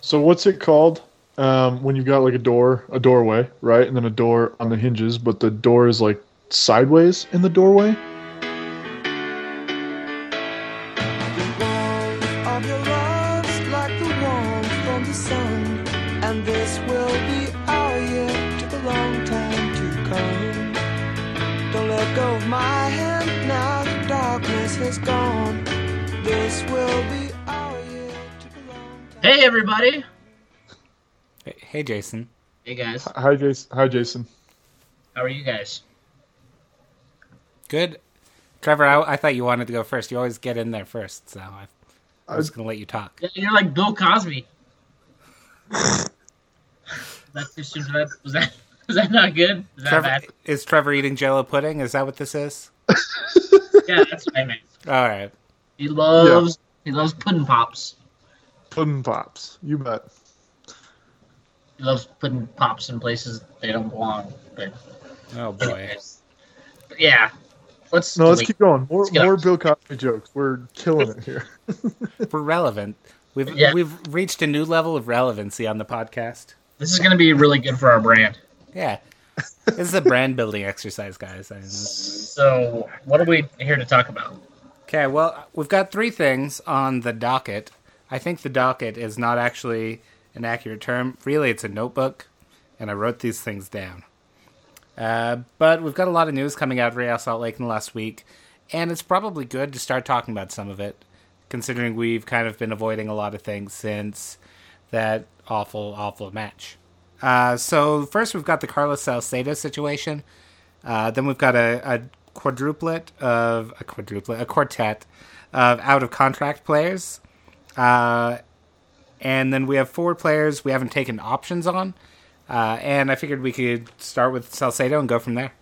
So what's it called um, when you've got like a door, a doorway, right, and then a door on the hinges, but the door is like sideways in the doorway? Everybody. Hey, hey, Jason. Hey, guys. Hi, Jason. Hi, Jason. How are you guys? Good. Trevor, I, I thought you wanted to go first. You always get in there first, so I, I was going to let you talk. Yeah, You're like Bill Cosby. That's too that. Was that was that not good? Is that Trevor, bad? is Trevor eating Jello pudding? Is that what this is? Yeah, that's what I meant. All right. He loves he loves pudding pops. Pudding pops. You bet. He loves putting pops in places they don't belong. But, Oh boy. anyways. But yeah, let's No, let's keep going. More, more on. Bill Cosby jokes. We're killing it here. We're relevant. We've Yeah. we've reached a new level of relevancy on the podcast. This is going to be really good for our brand. Yeah. This is a brand building exercise, guys. So, what are we here to talk about? Okay, well, we've got three things on the docket. I think the docket is not actually an accurate term. Really, it's a notebook, and I wrote these things down. Uh, but we've got a lot of news coming out of Real Salt Lake in the last week, and it's probably good to start talking about some of it, considering we've kind of been avoiding a lot of things since that awful, awful match. Uh, so first, we've got the Carlos Salcedo situation. Uh, then we've got a, a quadruplet of a quadruplet, a quartet of out of contract players, uh, and then we have four players we haven't taken options on. Uh, and I figured we could start with Salcedo and go from there.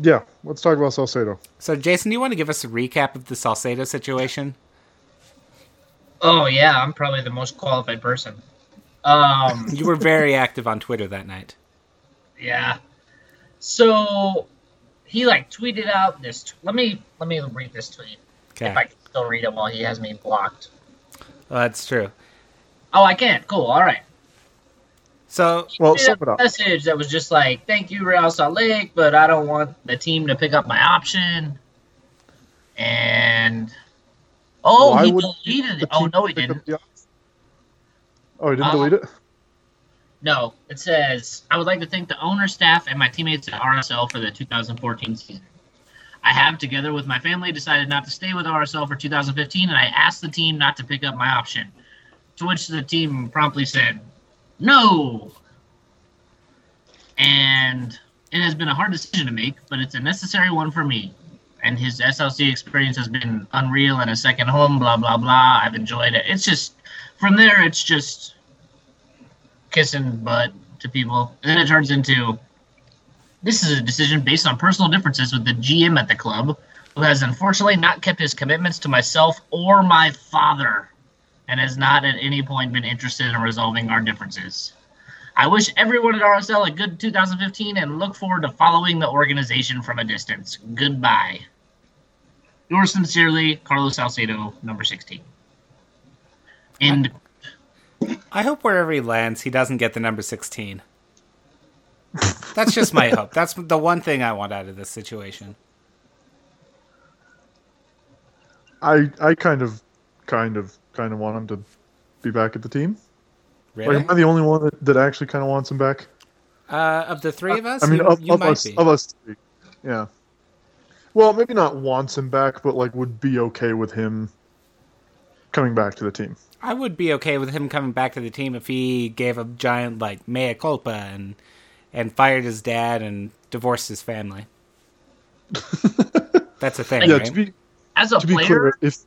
yeah, let's talk about Salcedo. So, Jason, do you want to give us a recap of the Salcedo situation? Oh yeah, I'm probably the most qualified person. Um, You were very active on Twitter that night. yeah. So he like tweeted out this. T- let me let me read this tweet Okay, if I can still read it while he has me blocked. well, that's true. Oh, I can't. Cool. All right. So, Well, Tweeted sum a it up. message that was just like, "Thank you, Real Salt Lake, but I don't want the team to pick up my option." And oh, Why he would deleted the it. Oh no, he didn't. the? Oh, he didn't Uh, delete it? No, it says, I would like to thank the owner, staff, and my teammates at RSL for the 2014 season. I have, together with my family, decided not to stay with RSL for 2015, and I asked the team not to pick up my option. To which the team promptly said, no. And it has been a hard decision to make, but it's a necessary one for me. And his SLC experience has been unreal and a second home, blah, blah, blah. I've enjoyed it. It's just, from there, it's just kissing butt to people. And then it turns into this is a decision based on personal differences with the GM at the club, who has unfortunately not kept his commitments to myself or my father, and has not at any point been interested in resolving our differences. I wish everyone at RSL a good 2015 and look forward to following the organization from a distance. Goodbye. Yours sincerely, Carlos Salcedo, number 16. End I hope wherever he lands, he doesn't get the number 16. That's just my hope. That's the one thing I want out of this situation. I I kind of, kind of, kind of want him to be back at the team. Really? Like, am I the only one that, that actually kind of wants him back? Uh, of the three of us, I mean, you, of, you of might us, be. of us three. Yeah. Well, maybe not wants him back, but like would be okay with him coming back to the team. I would be okay with him coming back to the team if he gave a giant like mea culpa and and fired his dad and divorced his family. That's a thing, Yeah. right? To be as a to be player. clear, if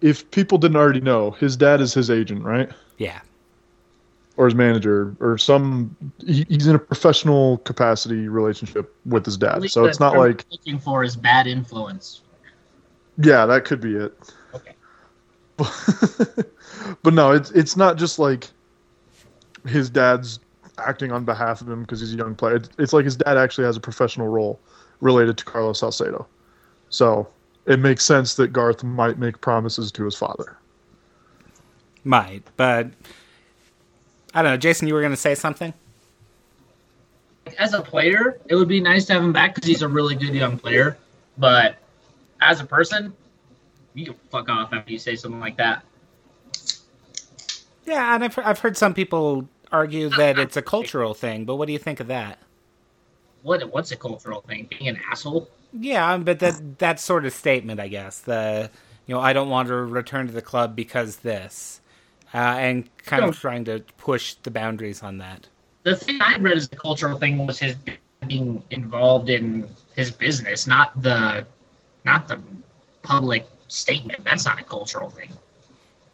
if people didn't already know, his dad is his agent, right? yeah. Or his manager, or some. He, he's in a professional capacity relationship with his dad, so it's not like. looking for is bad influence. Yeah, that could be it. Okay. but no, it's it's not just like his dad's acting on behalf of him because he's a young player. It's, it's like his dad actually has a professional role related to Carlos Salcedo. So it makes sense that Garth might make promises to his father. might, but I don't know. Jason, you were going to say something? As a player, it would be nice to have him back because he's a really good young player. But as a person, you can fuck off after you say something like that. Yeah, and I've, I've heard some people argue that it's a cultural thing, but what do you think of that? What what's a cultural thing? Being an asshole? Yeah, um, but that that sort of statement, I guess, the you know, I don't want to return to the club because this, uh, and kind of trying to push the boundaries on that. The thing I read as a cultural thing was his being involved in his business, not the not the public statement. That's not a cultural thing.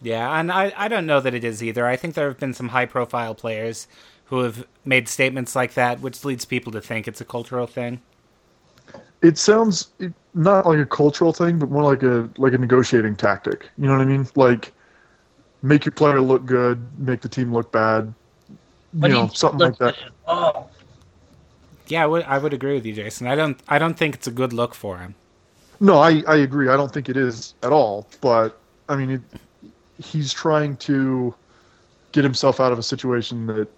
Yeah, and I, I don't know that it is either. I think there have been some high profile players who have made statements like that, which leads people to think it's a cultural thing. It sounds not like a cultural thing, but more like a like a negotiating tactic. You know what I mean? Like make your player look good, make the team look bad. You But know, he- something like that. Oh, Yeah, I would, I would agree with you, Jason. I don't I don't think it's a good look for him. No, I, I agree. I don't think it is at all. But I mean, it, he's trying to get himself out of a situation that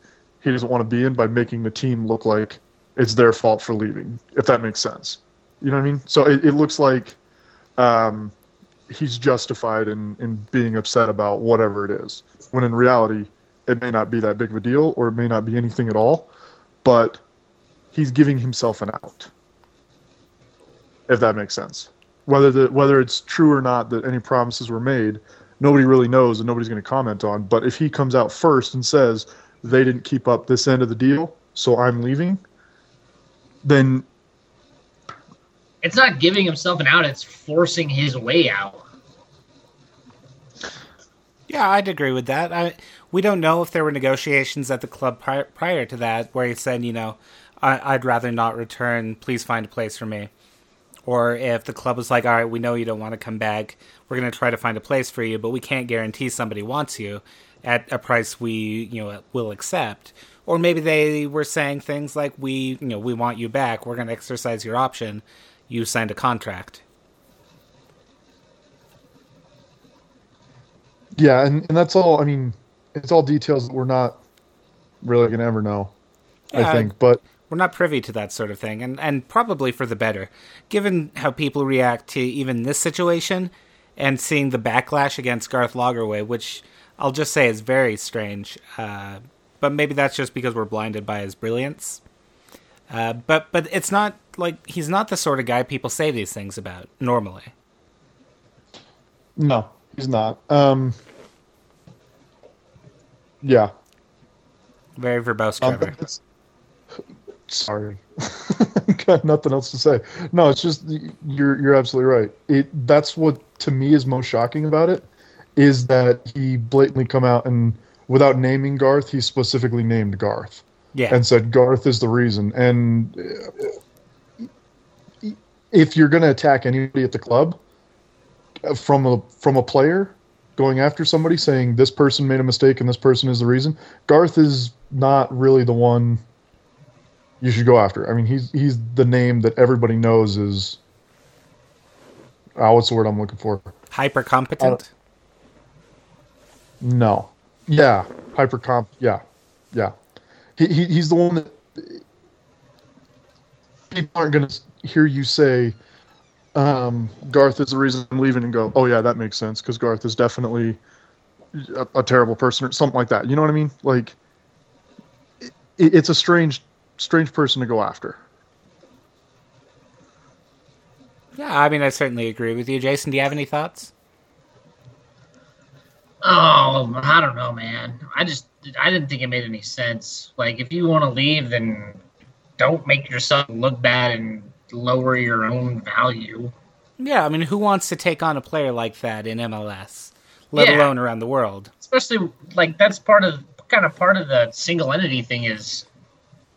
he doesn't want to be in by making the team look like it's their fault for leaving. If that makes sense, you know what I mean. So it, it looks like um, he's justified in in being upset about whatever it is, when in reality, it may not be that big of a deal, or it may not be anything at all. But he's giving himself an out if that makes sense. Whether the whether it's true or not that any promises were made, nobody really knows and nobody's going to comment on. But if he comes out first and says they didn't keep up this end of the deal, so I'm leaving, then it's not giving himself an out; it's forcing his way out. Yeah, I'd agree with that. I, we don't know if there were negotiations at the club prior, prior to that where he said, you know, I, I'd rather not return. Please find a place for me. Or if the club was like, all right, we know you don't want to come back. We're going to try to find a place for you, but we can't guarantee somebody wants you at a price we, you know, will accept. Or maybe they were saying things like, we, you know, we want you back. We're going to exercise your option. You signed a contract. yeah, and, and that's all. I mean, it's all details that we're not really going to ever know. Yeah, I think, but we're not privy to that sort of thing, and, and probably for the better, given how people react to even this situation and seeing the backlash against Garth Lagerwey, which I'll just say is very strange. Uh, but maybe that's just because we're blinded by his brilliance. Uh, but but it's not like he's not the sort of guy people say these things about normally. no, he's not. Um, yeah, Very verbose, Um, Trevor. it's- sorry, got nothing else to say. No, it's just you're you're absolutely right. It that's what to me is most shocking about it is that he blatantly come out and without naming Garth, he specifically named Garth yeah, and said Garth is the reason. And uh, if you're going to attack anybody at the club uh, from a from a player going after somebody saying this person made a mistake and this person is the reason, Garth is not really the one you should go after. I mean, he's he's the name that everybody knows is. Oh, what's the word I'm looking for? hyper competent. No. Yeah. Hyper comp. Yeah. Yeah. He, he, he's the one that people aren't going to hear you say, um, Garth is the reason I'm leaving and go, oh, yeah, that makes sense because Garth is definitely a, a terrible person or something like that. You know what I mean? Like, it, it's a strange, strange person to go after. Yeah, I mean, I certainly agree with you, Jason. Do you have any thoughts? Oh, I don't know, man. I just I didn't think it made any sense. Like, if you want to leave, then don't make yourself look bad and lower your own value. Yeah, I mean, who wants to take on a player like that in MLS, let Yeah. alone around the world? Especially like that's part of kind of part of the single entity thing is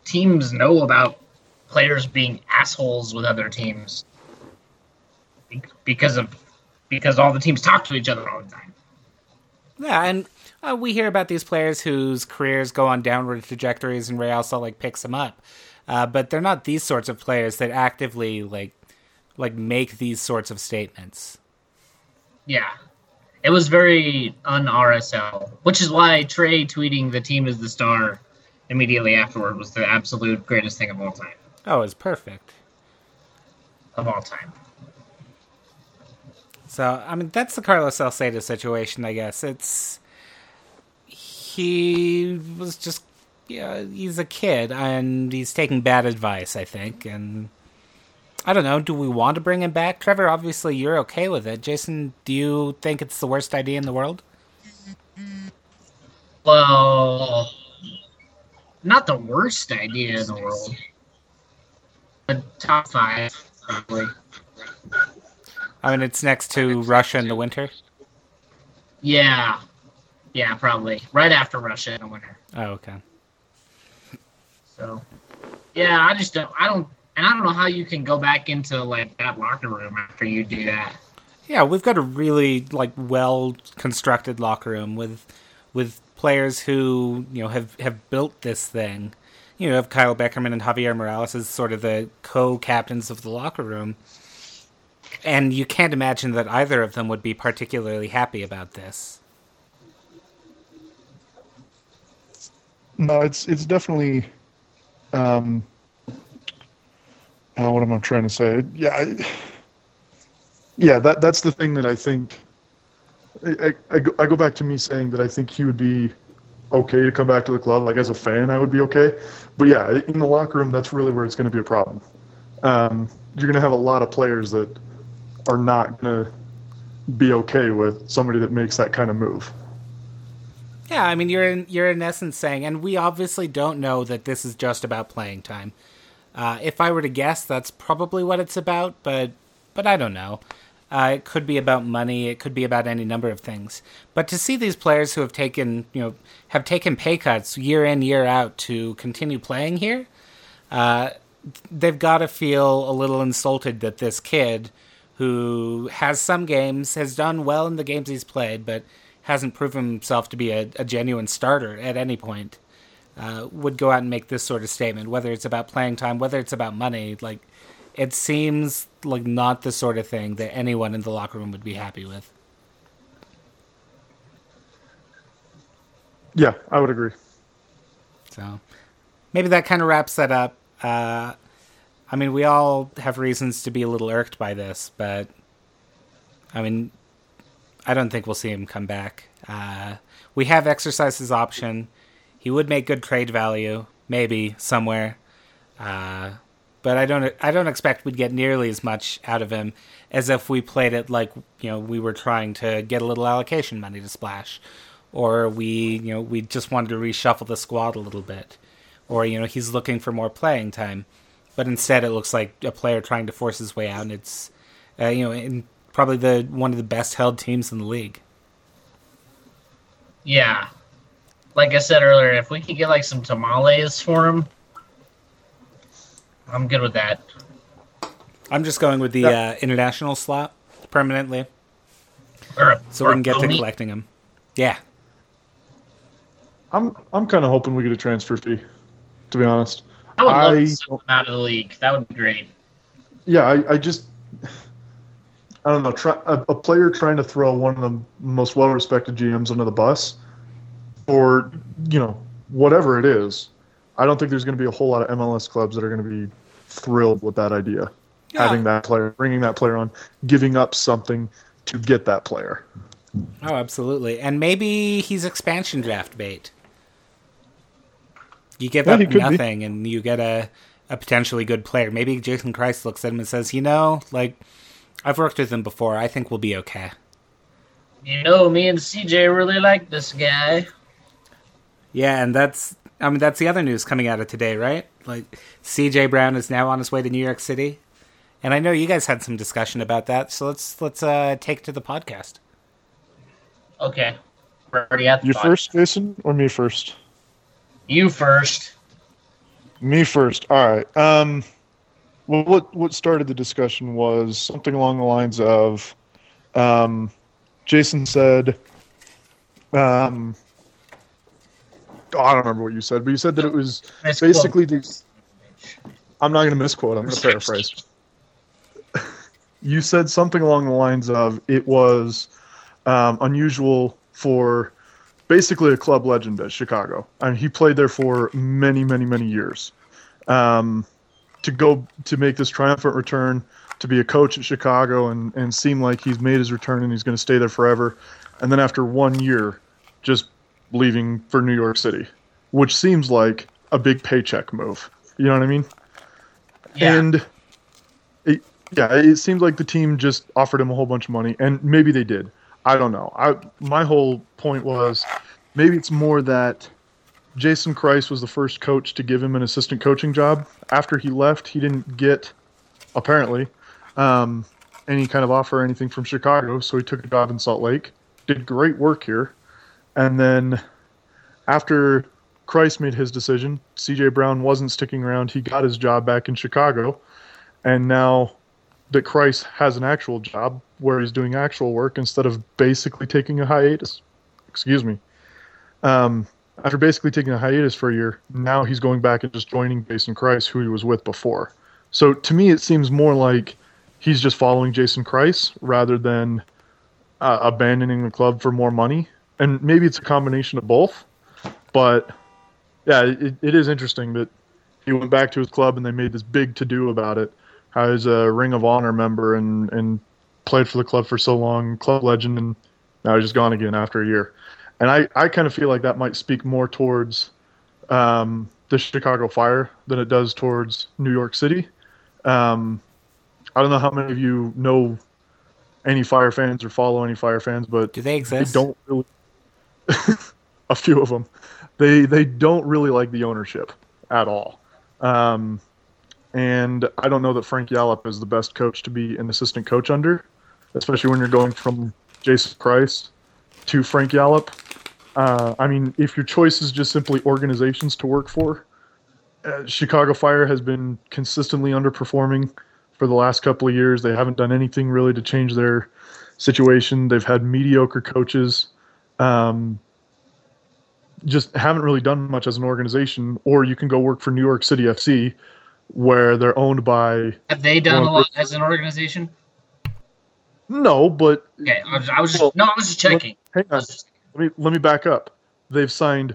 teams know about players being assholes with other teams because of because all the teams talk to each other all the time. Yeah, and uh, we hear about these players whose careers go on downward trajectories, and Real Salt Lake picks them up. Uh, but they're not these sorts of players that actively like like make these sorts of statements. Yeah. It was very un RSL, which is why Trey tweeting the team is the star immediately afterward was the absolute greatest thing of all time. Oh, it's perfect. Of all time. So, I mean, that's the Carlos Salcedo situation, I guess. It's. He was just. Yeah, he's a kid, and he's taking bad advice, I think. And. I don't know. Do we want to bring him back? Trevor, obviously, you're okay with it. Jason, do you think it's the worst idea in the world? Well, not the worst idea in the world, but top five, probably. I mean, it's next to Russia in the winter. Yeah. Yeah, probably. Right after Russia in the winter. Oh, okay. So, yeah, I just don't. I don't, and I don't know how you can go back into like that locker room after you do that. Yeah, we've got a really like well constructed locker room with with players who you know have have built this thing. You know, have Kyle Beckerman and Javier Morales as sort of the co-captains of the locker room, and you can't imagine that either of them would be particularly happy about this. No, it's it's definitely. Um, uh, what am I trying to say? Yeah, I, yeah. That that's the thing that I think. I, I, go, I go back to me saying that I think he would be okay to come back to the club. Like as a fan, I would be okay. But yeah, in the locker room, that's really where it's going to be a problem. Um, you're going to have a lot of players that are not going to be okay with somebody that makes that kind of move. Yeah, I mean, you're in, you're in essence saying, and we obviously don't know that this is just about playing time. Uh, if I were to guess, that's probably what it's about, but but I don't know. Uh, it could be about money. It could be about any number of things. But to see these players who have taken you know have taken pay cuts year in year out to continue playing here, uh, they've got to feel a little insulted that this kid, who has some games, has done well in the games he's played, but hasn't proven himself to be a, a genuine starter at any point, uh, would go out and make this sort of statement, whether it's about playing time, whether it's about money. Like, it seems like not the sort of thing that anyone in the locker room would be happy with. Yeah, I would agree. So maybe that kind of wraps that up. Uh, I mean, we all have reasons to be a little irked by this, but I mean, I don't think we'll see him come back. Uh, we have exercise his option. He would make good trade value, maybe somewhere, uh, but I don't. I don't expect we'd get nearly as much out of him as if we played it like you know we were trying to get a little allocation money to splash, or we you know we just wanted to reshuffle the squad a little bit, or you know he's looking for more playing time, but instead it looks like a player trying to force his way out, and it's uh, you know in probably the one of the best held teams in the league. Yeah. Like I said earlier, if we could get like some tamales for him, I'm good with that. I'm just going with the uh, international slot permanently, Or a, so or we can get to collecting them. Yeah, I'm I'm kind of hoping we get a transfer fee, to be honest. I would love I to sell him out of the league. That would be great. Yeah, I, I just I don't know. Try, a, a player trying to throw one of the most well-respected GMs under the bus, or you know whatever it is. I don't think there's going to be a whole lot of MLS clubs that are going to be thrilled with that idea, Yeah. having that player, bringing that player on, giving up something to get that player. oh, absolutely. And maybe he's expansion draft bait. You give Yeah, up he could be. nothing and you get a, a potentially good player. Maybe Jason Kreis looks at him and says, you know, like, I've worked with him before. I think we'll be okay. You know, me and CJ really like this guy. Yeah, and that's I mean that's the other news coming out of today, right? Like CJ Brown is now on his way to New York City. And I know you guys had some discussion about that, so let's let's uh take it to the podcast. Okay. We're already at the You pod. first, Jason, or me first? You first. Me first. All right. Um, well, what what started the discussion was something along the lines of, um, Jason said, um, oh, I don't remember what you said, but you said that it was Misquote. basically the. I'm not going to misquote. I'm going to paraphrase. you said something along the lines of it was um, unusual for basically a club legend at Chicago. I mean, he played there for many, many, many years. Um, to go to make this triumphant return, to be a coach at Chicago, and and seem like he's made his return and he's going to stay there forever, and then after one year, just leaving for New York City, which seems like a big paycheck move. You know what I mean? Yeah. And it, yeah, it seems like the team just offered him a whole bunch of money, and maybe they did. I don't know. I my whole point was maybe it's more that Jason Kreis was the first coach to give him an assistant coaching job. After he left, he didn't get apparently um, any kind of offer or anything from Chicago, so he took a job in Salt Lake. Did great work here, and then after Kreis made his decision, CJ Brown wasn't sticking around. He got his job back in Chicago, and now that Kreis has an actual job where he's doing actual work instead of basically taking a hiatus. Excuse me. Um, after basically taking a hiatus for a year, now he's going back and just joining Jason Kreis, who he was with before. So to me, it seems more like he's just following Jason Kreis rather than uh, abandoning the club for more money. And maybe it's a combination of both. But yeah, it, it is interesting that he went back to his club and they made this big to do about it. How he's a Ring of Honor member and, and played for the club for so long, club legend, and now he's just gone again after a year. And I, I kind of feel like that might speak more towards um, the Chicago Fire than it does towards New York City. Um, I don't know how many of you know any Fire fans or follow any Fire fans, but Do they they exist? don't really. a few of them, they they don't really like the ownership at all. Um, and I don't know that Frank Yallop is the best coach to be an assistant coach under, especially when you're going from Jason Kreis to Frank Yallop. Uh, I mean, if your choice is just simply organizations to work for, uh, Chicago Fire has been consistently underperforming for the last couple of years. They haven't done anything really to change their situation. They've had mediocre coaches. Um, just haven't really done much as an organization. Or you can go work for New York City FC, where they're owned by Have they done a lot as an organization? no, but Okay, I was, I was just Well, no, I was just checking. hang on. just- Let me let me back up. They've signed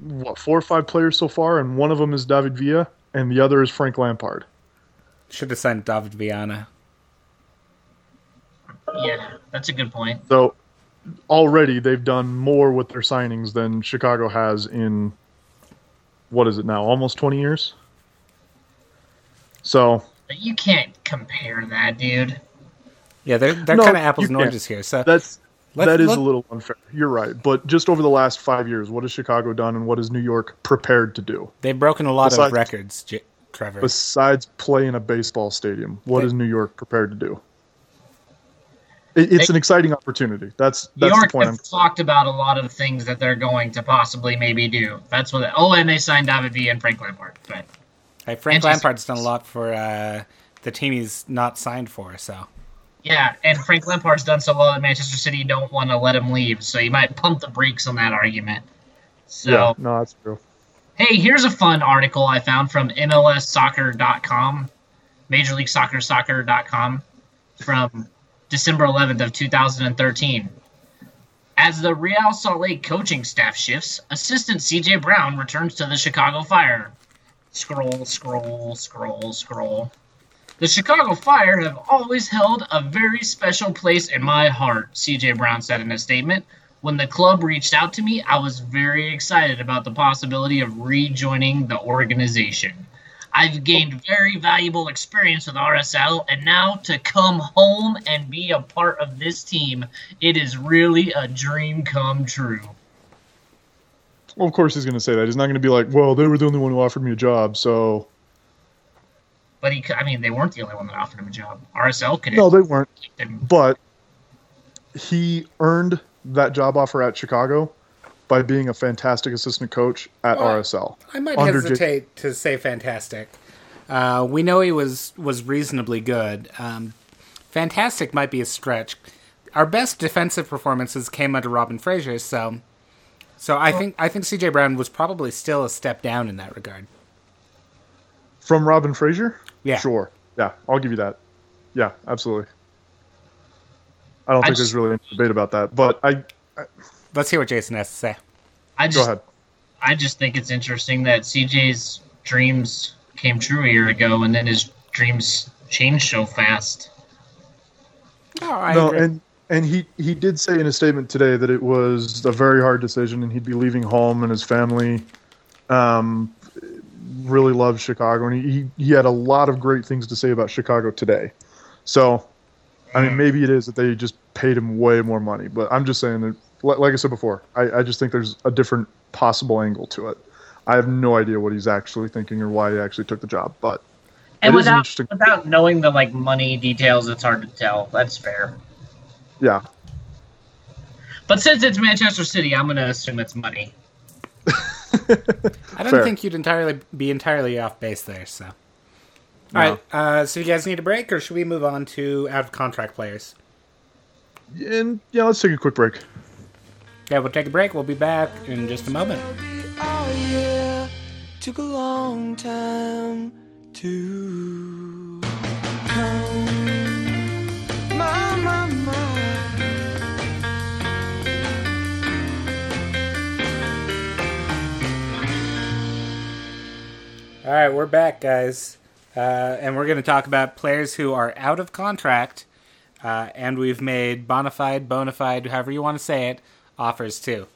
what four or five players so far, and one of them is David Villa, and the other is Frank Lampard. Should have signed David Viana. yeah, that's a good point. So already they've done more with their signings than Chicago has in what is it now? Almost twenty years. So But you can't compare that, dude. Yeah, they're they're No, kind of apples you and can't. oranges here. So that's Let's- that is let- a little unfair. You're right, but just over the last five years, what has Chicago done, and what is New York prepared to do? they've broken a lot Besides- of records, J- Trevor. besides playing a baseball stadium? What is New York prepared to do? It, it's They- an exciting opportunity. That's New that's the point. have I'm, talked about a lot of things that they're going to possibly maybe do. That's what. Oh, and they signed David V and Frank Lampard. But Hey, Frank Manchester- Lampard's done a lot for uh, the team he's not signed for. So yeah, and Frank Lampard's done so well at Manchester City. You don't want to let him leave, so you might pump the brakes on that argument. So. yeah, no, that's true. Hey, here's a fun article I found from MLSsoccer.com, Major League Soccer Soccer.com, from December 11th of 2013. As the Real Salt Lake coaching staff shifts, assistant CJ Brown returns to the Chicago Fire. Scroll, scroll, scroll, scroll. The Chicago Fire have always held a very special place in my heart, CJ Brown said in a statement. When the club reached out to me, I was very excited about the possibility of rejoining the organization. I've gained very valuable experience with RSL, and now to come home and be a part of this team, it is really a dream come true. Well, of course he's going to say that. He's not going to be like, "Well, they were the only one who offered me a job." So But he, I mean, they weren't the only one that offered him a job. RSL could no, they weren't. But he earned that job offer at Chicago by being a fantastic assistant coach at Well, RSL. I might Under J- hesitate to say fantastic. Uh, we know he was was reasonably good. Um, fantastic might be a stretch. Our best defensive performances came under Robin Fraser, so so I think I think CJ Brown was probably still a step down in that regard. From Robin Fraser? Yeah. Sure. Yeah, I'll give you that. Yeah, absolutely. I don't I think just- there's really any debate about that. But I Let's hear what Jason has to say. I go just ahead. I just think it's interesting that CJ's dreams came true a year ago, and then his dreams changed so fast. Oh, I no, agree. and and he he did say in a statement today that it was a very hard decision, and he'd be leaving home and his family. Um, really loved Chicago, and he he had a lot of great things to say about Chicago today. So, I mean, maybe it is that they just paid him way more money, but I'm just saying that, li- like I said before, I, I just think there's a different possible angle to it. I have no idea what he's actually thinking or why he actually took the job, but And It is without interesting. without knowing the like money details, it's hard to tell. That's fair. yeah, But since it's Manchester City, I'm gonna assume it's money. I don't Fair. think you'd entirely be entirely off base there. So, all No. right. Uh, so, you guys need a break, or should we move on to out of contract players? and yeah, let's take a quick break. Yeah, we'll take a break. We'll be back in just a moment. Oh yeah, took a long time to come. My, my, my. All right, we're back, guys, uh, and we're going to talk about players who are out of contract, uh, and we've made bona fide, bona fide, however you want to say it, offers too.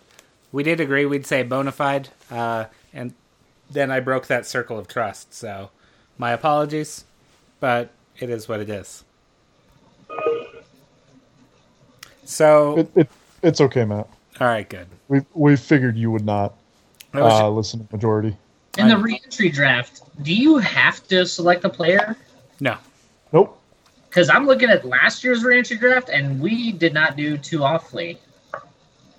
We did agree we'd say bona fide, uh, and then I broke that circle of trust. So, my apologies, but it is what it is. So, It, it it's okay, Matt. all right, good. We we figured you would not I was- uh, listen to majority. In the reentry draft, do you have to select a player? no, Nope. Because I'm looking at last year's reentry draft, and we did not do too awfully.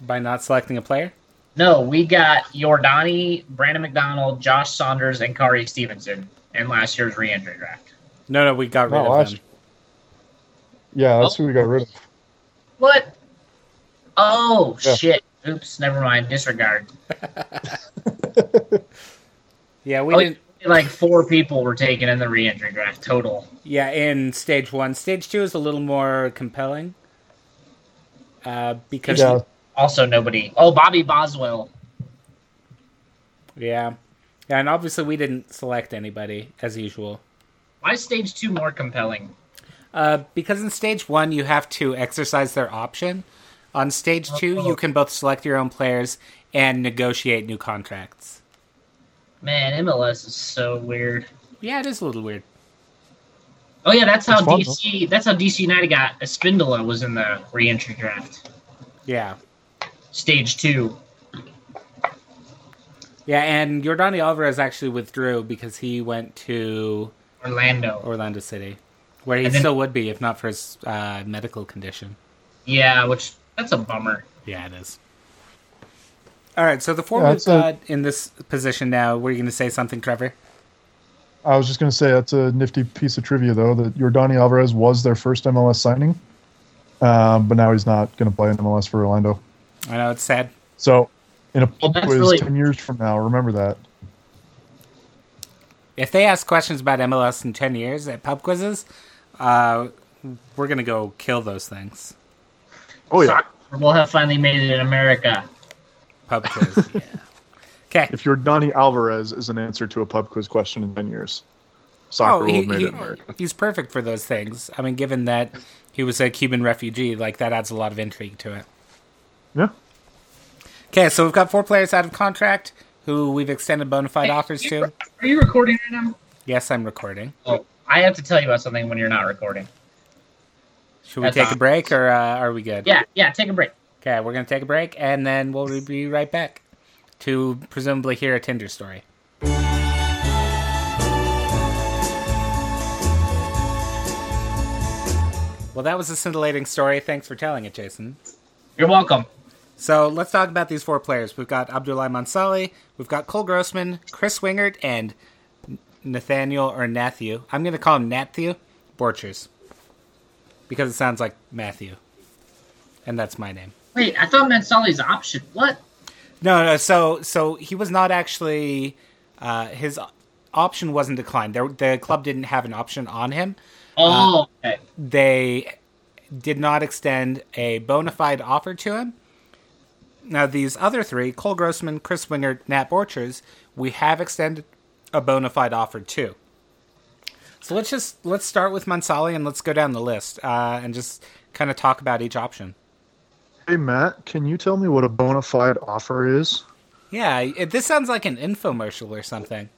By not selecting a player. No, we got Jordany, Brandon McDonald, Josh Saunders, and Kari Stevenson in last year's re-entry draft. No, no, we got rid Not of them. Yeah, that's Oh. who we got rid of. What? Oh Yeah. shit! Oops, never mind. Disregard. Yeah, we Oh, didn't. like four people were taken in the re-entry draft total. Yeah, in stage one. Stage two is a little more compelling. Uh, because Yeah, Also, nobody. Oh, Bobby Boswell. yeah, yeah, and obviously we didn't select anybody as usual. Why is stage two more compelling? Uh, because in stage one you have to exercise their option. On stage two, you can both select your own players and negotiate new contracts. Man, MLS is so weird. Yeah, it is a little weird. Oh yeah, that's how It's fun, DC. That's how DC United got Espindola was in the re-entry draft. Yeah, Stage two. yeah, and Jordany Alvarez actually withdrew because he went to Orlando. Orlando City, where he then- still would be if not for his uh, medical condition. Yeah, which that's a bummer. Yeah, it is. All right, so the four Yeah, we've it's a- in this position now, were you going to say something, Trevor? I was just going to say that's a nifty piece of trivia, though, that Jordany Alvarez was their first MLS signing, um, but now he's not going to play in MLS for Orlando. I know it's sad. So, in a pub quiz really- 10 years from now, remember that. If they ask questions about MLS in 10 years at pub quizzes, uh, we're going to go kill those things. Oh, yeah. Soccer will have finally made it in America. Pub quiz. yeah. Okay. If Jordany Alvarez is an answer to a pub quiz question in 10 years, soccer Oh, will he, have made he- it in America. he's perfect for those things. I mean, given that he was a Cuban refugee, like that adds a lot of intrigue to it. Yeah. Okay, so we've got four players out of contract who we've extended bona fide offers to. Are you recording right now? Yes, I'm recording. Oh, I have to tell you about something when you're not recording. Should we That's take a break or uh, are we good? Yeah, yeah. Take a break. Okay, we're going to take a break and then we'll be right back to presumably hear a Tinder story. Well, that was a scintillating story. Thanks for telling it, Jason. You're welcome. So let's talk about these four players. We've got Abdoulie Mansally, we've got Cole Grossman, Chris Wingert, and Nathaniel or Nathew. I'm going to call him Natthew Borchers because it sounds like Matthew, and that's my name. Wait, I thought Mansally's option. What? No, no. So, so he was not actually. Uh, his option wasn't declined. There, the club didn't have an option on him. Oh, okay. They did not extend a bona fide offer to him. Now, these other three, Cole Grossman, Chris Wingert, Nat Borchers, we have extended a bona fide offer to. So let's just let's start with Mansally and let's go down the list uh, and just kind of talk about each option. Hey Matt, can you tell me what a bona fide offer is? Yeah, it, this sounds like an infomercial or something.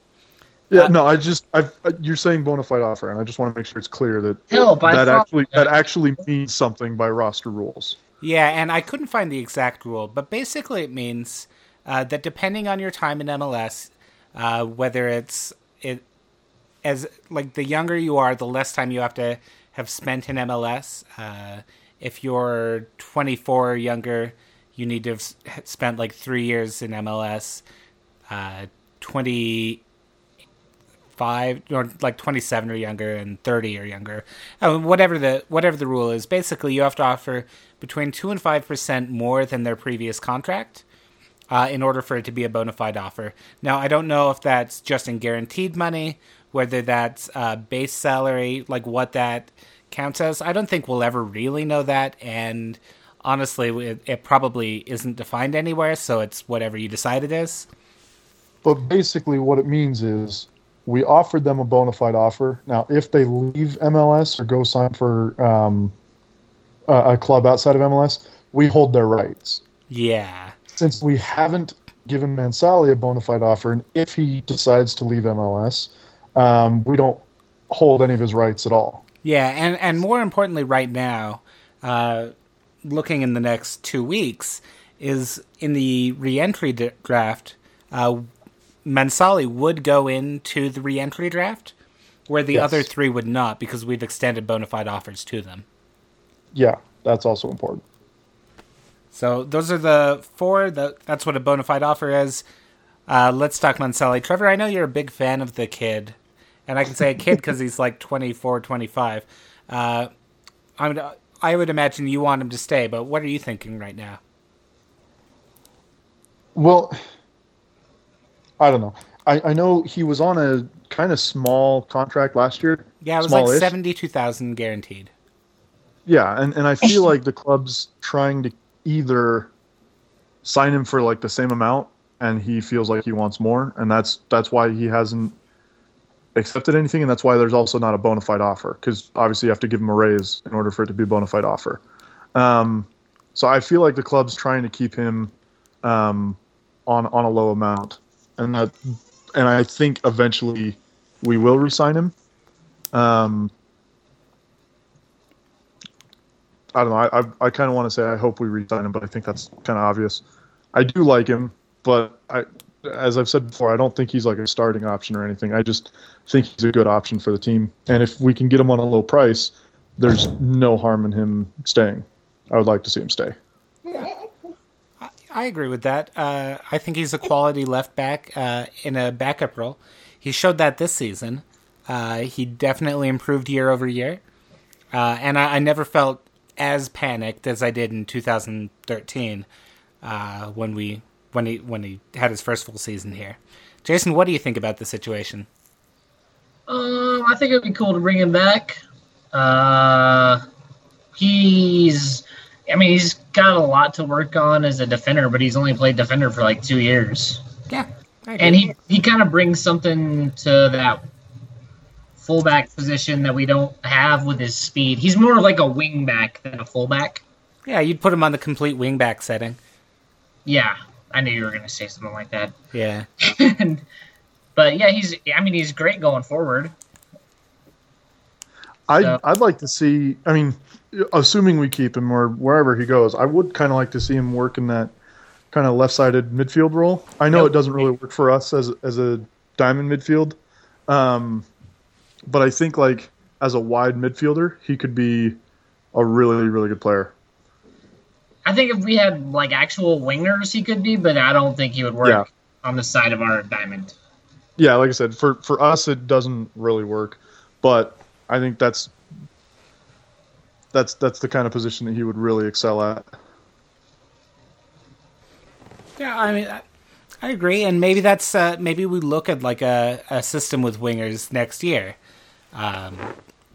Yeah, Uh, no, I just I you're saying bona fide offer, and I just want to make sure it's clear that Help, that actually that actually means something by roster rules. Yeah, and I couldn't find the exact rule, but basically it means uh, that depending on your time in MLS, uh, whether it's it as like the younger you are, the less time you have to have spent in MLS. Uh, if you're 24 or younger, you need to have spent like three years in MLS. Uh, 20 five or like 27 or younger and 30 or younger. Uh, whatever the whatever the rule is. Basically you have to offer between 2 and 5% more than their previous contract uh, in order for it to be a bona fide offer. Now i don't know if that's just in guaranteed money whether that's uh, base salary like what that counts as. I don't think we'll ever really know that and honestly it, it probably isn't defined anywhere so it's whatever you decide it is. But basically, what it means is we offered them a bona fide offer. Now, if they leave MLS or go sign for um, a, a club outside of MLS, we hold their rights. yeah Since we haven't given Mansally a bona fide offer, and if he decides to leave MLS, um, we don't hold any of his rights at all. Yeah, and and more importantly, right now, uh, looking in the next two weeks, is in the reentry d- draft. Uh, Mansally would go into the reentry draft, where the Yes. other three would not, because we've extended bona fide offers to them. Yeah, that's also important. So those are the four. That that's what a bona fide offer is. Uh, let's talk Mansally. Trevor, I know you're a big fan of the kid, and I can say a kid because he's like 24, 25. Uh, I would, I would imagine you want him to stay, but what are you thinking right now? Well, I don't know. I, I know he was on a kind of small contract last year. Yeah, it was like Smallish. seventy-two thousand guaranteed. Yeah, and, and I feel like the club's trying to either sign him for like the same amount and he feels like he wants more and that's that's why he hasn't accepted anything and that's why there's also not a bona fide offer because obviously you have to give him a raise in order for it to be a bona fide offer. Um, so I feel like the club's trying to keep him um, on on a low amount and that and I think eventually we will resign him. Um, I don't know. I I, I kind of want to say I hope we resign him, but I think that's kind of obvious. I do like him, but I, as I've said before, I don't think he's like a starting option or anything. I just think he's a good option for the team, and if we can get him on a low price, there's no harm in him staying. I would like to see him stay. I agree with that. Uh, I think he's a quality left back uh, in a backup role. He showed that this season. Uh, he definitely improved year over year, uh, and I, I never felt as panicked as I did in 2013 uh, when we when he when he had his first full season here. Jason, what do you think about the situation? Um, I think it'd be cool to bring him back. Uh, he's, I mean, he's got a lot to work on as a defender, but he's only played defender for like two years, Yeah, and he he kind of brings something to that fullback position that we don't have with his speed. He's more like a wingback than a fullback. yeah, you'd put him on the complete wingback setting. Yeah, I knew you were gonna say something like that. Yeah, but yeah, he's. I mean, he's great going forward. I So- I'd like to see. I mean, assuming we keep him or wherever he goes, I would kind of like to see him work in that kind of left-sided midfield role. I know Yep. it doesn't really work for us as as a diamond midfield, um, but I think like as a wide midfielder, he could be a really really good player. I think if we had like actual wingers, he could be, but I don't think he would work Yeah. on the side of our diamond. Yeah, like I said, for for us it doesn't really work, but I think that's that's that's the kind of position that he would really excel at. Yeah, I mean, I, I agree, and maybe that's uh, maybe we look at like a, a system with wingers next year. Um,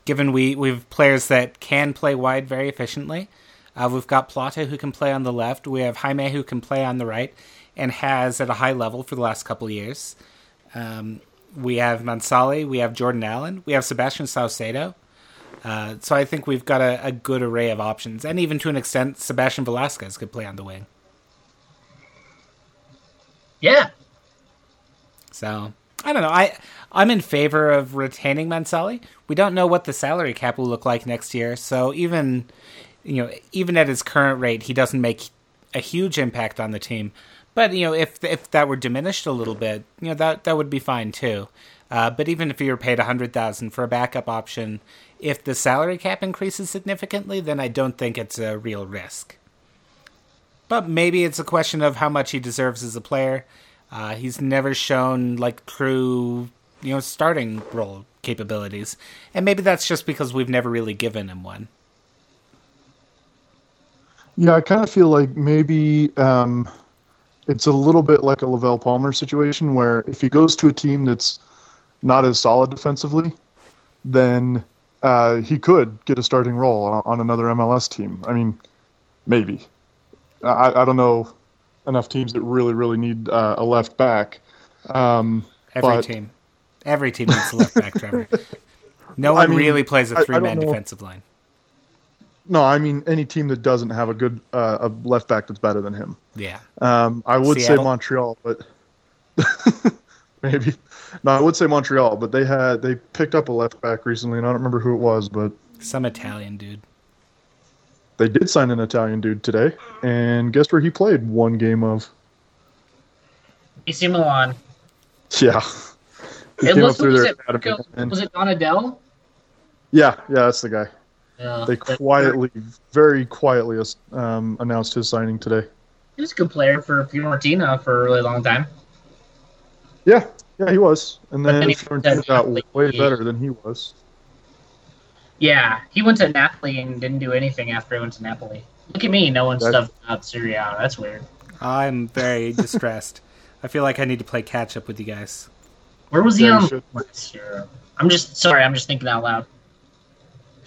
given we we've players that can play wide very efficiently. Uh, we've got Plata who can play on the left. We have Jaime who can play on the right and has at a high level for the last couple years. Um, we have Mansally, we have Jordan Allen, we have Sebastian Saucedo. Uh, so I think we've got a, a, good array of options, and even to an extent, Sebastian Velasquez could play on the wing. Yeah. So I don't know. I I'm in favor of retaining Mansally. We don't know what the salary cap will look like next year, so even you know even at his current rate, he doesn't make a huge impact on the team. But you know, if if that were diminished a little bit, you know that that would be fine too. Uh, but even if you were paid a hundred thousand for a backup option, if the salary cap increases significantly, then I don't think it's a real risk. But maybe it's a question of how much he deserves as a player. Uh, he's never shown like true, you know, starting role capabilities, and maybe that's just because we've never really given him one. Yeah, I kind of feel like maybe um, it's a little bit like a Lovel Palmer situation where if he goes to a team that's not as solid defensively, then uh, he could get a starting role on, on, another MLS team. I mean, maybe. I, I don't know enough teams that really, really need uh, a left back. Um, Every but... team. Every team needs a left back, Trevor. No one I mean, really plays a three man defensive line. No, I mean any team that doesn't have a good uh, a left back that's better than him. Yeah. Um, I would Seattle? say Montreal, but maybe. No, I would say Montreal, but they had they picked up a left back recently, and I don't remember who it was, but some Italian dude. They did sign an Italian dude today, and guess where he played one game of? AC Milan. Yeah. He it came up through their it, and, was it Donadel? Yeah, yeah, that's the guy. Yeah, they quietly, very quietly, um, announced his signing today. He was a good player for Fiorentina for a really long time. Yeah, yeah, he was, and then, then Fiorentina got way better than he was. Yeah, he went to Napoli and didn't do anything after he went to Napoli. Look at me knowing That's... stuff about Serie A. That's weird. I'm very distressed. I feel like I need to play catch up with you guys. Where was he yeah, on last year? I'm just sorry. I'm just thinking out loud.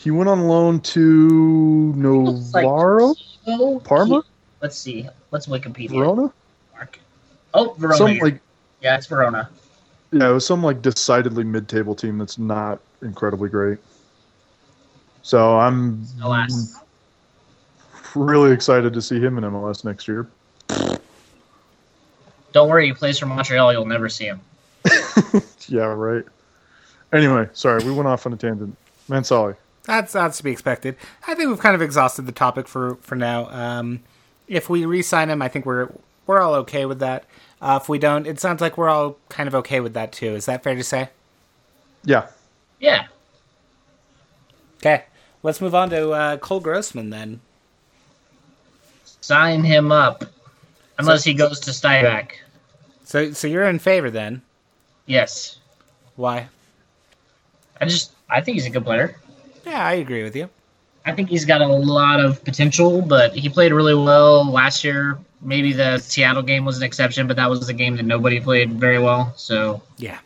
He went on loan to Novara, like Parma. Let's see. Let's Wikipedia. Verona. Mark. Oh, Verona. Some, like, yeah, it's Verona. Yeah, it was some like decidedly mid-table team that's not incredibly great. So I'm Alas. really excited to see him in MLS next year. Don't worry, he plays for Montreal. You'll never see him. yeah, right. Anyway, sorry, we went off on a tangent. Mansally. That's that's to be expected. I think we've kind of exhausted the topic for for now. Um, if we re-sign him, I think we're we're all okay with that. Uh, if we don't, it sounds like we're all kind of okay with that too. Is that fair to say? Yeah. Yeah. Okay, let's move on to uh, Cole Grossman then. Sign him up, unless so, he goes to Stuyback. So, so you're in favor then? Yes. Why? I just I think he's a good player. Yeah, I agree with you. I think he's got a lot of potential, but he played really well last year. Maybe the Seattle game was an exception, but that was a game that nobody played very well. So yeah,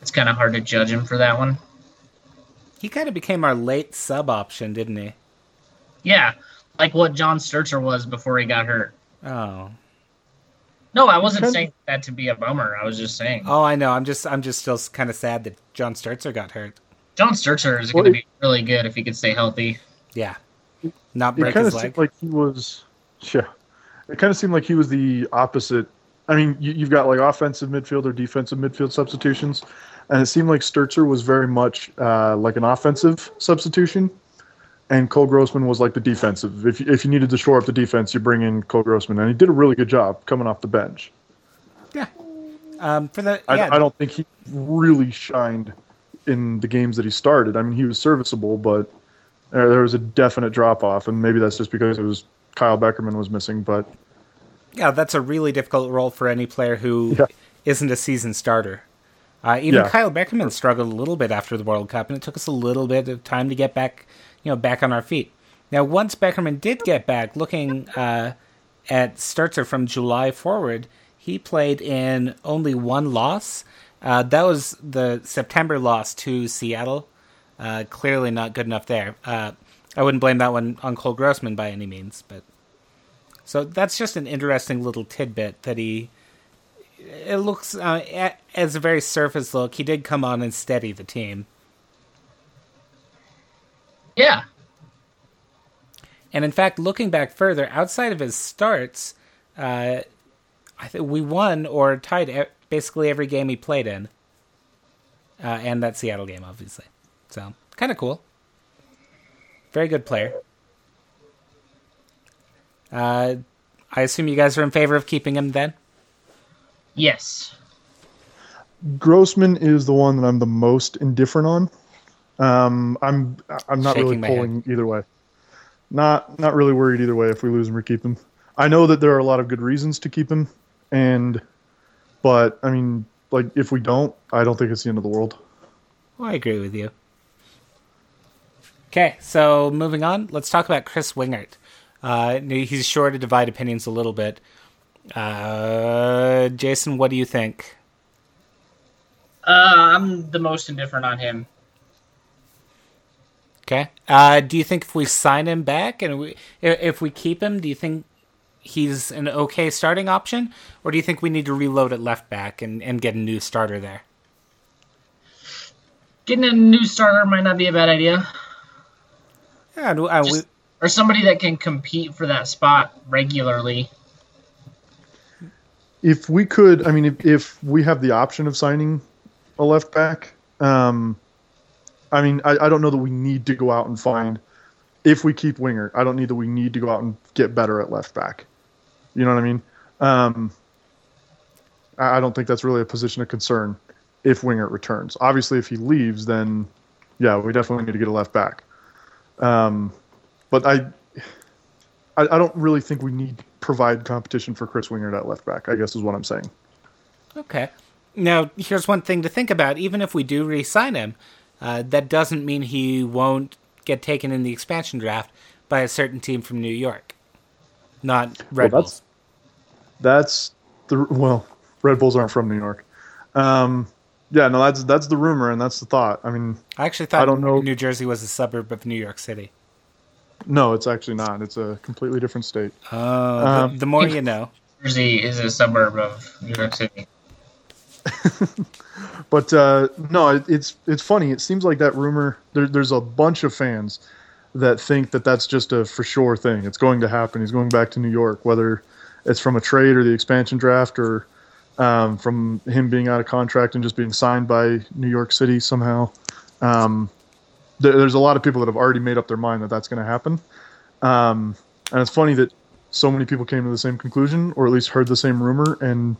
it's kind of hard to judge him for that one. He kind of became our late sub option, didn't he? Yeah, like what John Stertzer was before he got hurt. Oh. No, I wasn't saying that to be a bummer. I was just saying. Oh, I know. I'm just, I'm just still kind of sad that John Stertzer got hurt. John Stertzer is going to be really good if he could stay healthy. Yeah, not break it his leg. Seemed like he was, yeah. It kind of seemed like he was the opposite. I mean, you, have got like offensive midfield or defensive midfield substitutions, and it seemed like Stertzer was very much uh, like an offensive substitution, and Cole Grossman was like the defensive. If you, if you needed to shore up the defense, you bring in Cole Grossman, and he did a really good job coming off the bench. Yeah. Um, for the, yeah. I, I don't think he really shined in the games that he started. I mean, he was serviceable, but there was a definite drop off, and maybe that's just because it was Kyle Beckerman was missing. But yeah, that's a really difficult role for any player who yeah. not a season starter. Uh, even yeah. Kyle Beckerman struggled a little bit after the World Cup, and it took us a little bit of time to get back, you know, back on our feet. Now, once Beckerman did get back, looking uh, at Stertzer from July forward, he played in only one loss. Uh, that was the September loss to Seattle Uh, clearly not good enough there. Uh, I wouldn't blame that one on Cole Grossman by any means, but so that's just an interesting little tidbit that he. It looks uh, a- as a very surface look. He did come on and steady the team, Yeah. and in fact, looking back further, outside of his starts, uh, I think we won or tied basically every game he played in, uh, and that Seattle game, obviously. So kind of cool. Very good player. Uh, I assume you guys are in favor of keeping him then. Yes. Grossman is the one that I'm the most indifferent on. Um, I'm I'm not Shaking really my pulling either way. Not not really worried either way if we lose him or keep him. I know that there are a lot of good reasons to keep him, and but I mean, like if we don't, I don't think it's the end of the world. Well, I agree with you. Okay, so moving on, let's talk about Chris Wingert. Uh, he's sure to divide opinions a little bit. Uh, Jason, what do you think? Uh, I'm the most indifferent on him. Okay. Uh, do you think if we sign him back and we, if we keep him, do you think he's an okay starting option, or do you think we need to reload at left back and, and get a new starter there? Getting a new starter might not be a bad idea. Yeah, and, uh, we, Just- Or somebody that can compete for that spot regularly. If we could, I mean, if, if we have the option of signing a left back, um, I mean, I, I don't know that we need to go out and find. If we keep Wingert, I don't need that we need to go out and get better at left back. You know what I mean? Um, I don't think that's really a position of concern if Wingert returns. Obviously, if he leaves, then yeah, we definitely need to get a left back. Um, but I, I, I don't really think we need to provide competition for Chris Wingert at left back. I guess is what I'm saying. Okay. Now, here's one thing to think about. Even if we do re sign him, uh, that doesn't mean he won't get taken in the expansion draft by a certain team from New York. Not Red Well, Bulls. That's the well, Red Bulls aren't from New York. Um, yeah, no, that's that's the rumor and that's the thought. I mean, I actually thought I don't know. New Jersey was a suburb of New York City. no, it's actually not. It's a completely different state. Oh, Um, the, the more you know. Jersey is a suburb of New York City. But uh, no, it, it's it's funny. It seems like that rumor. There, there's a bunch of fans that think that that's just a for sure thing. It's going to happen. He's going back to New York, whether it's from a trade or the expansion draft or um, from him being out of contract and just being signed by New York City somehow. Um, there, there's a lot of people that have already made up their mind that that's going to happen. Um, and it's funny that so many people came to the same conclusion, or at least heard the same rumor, and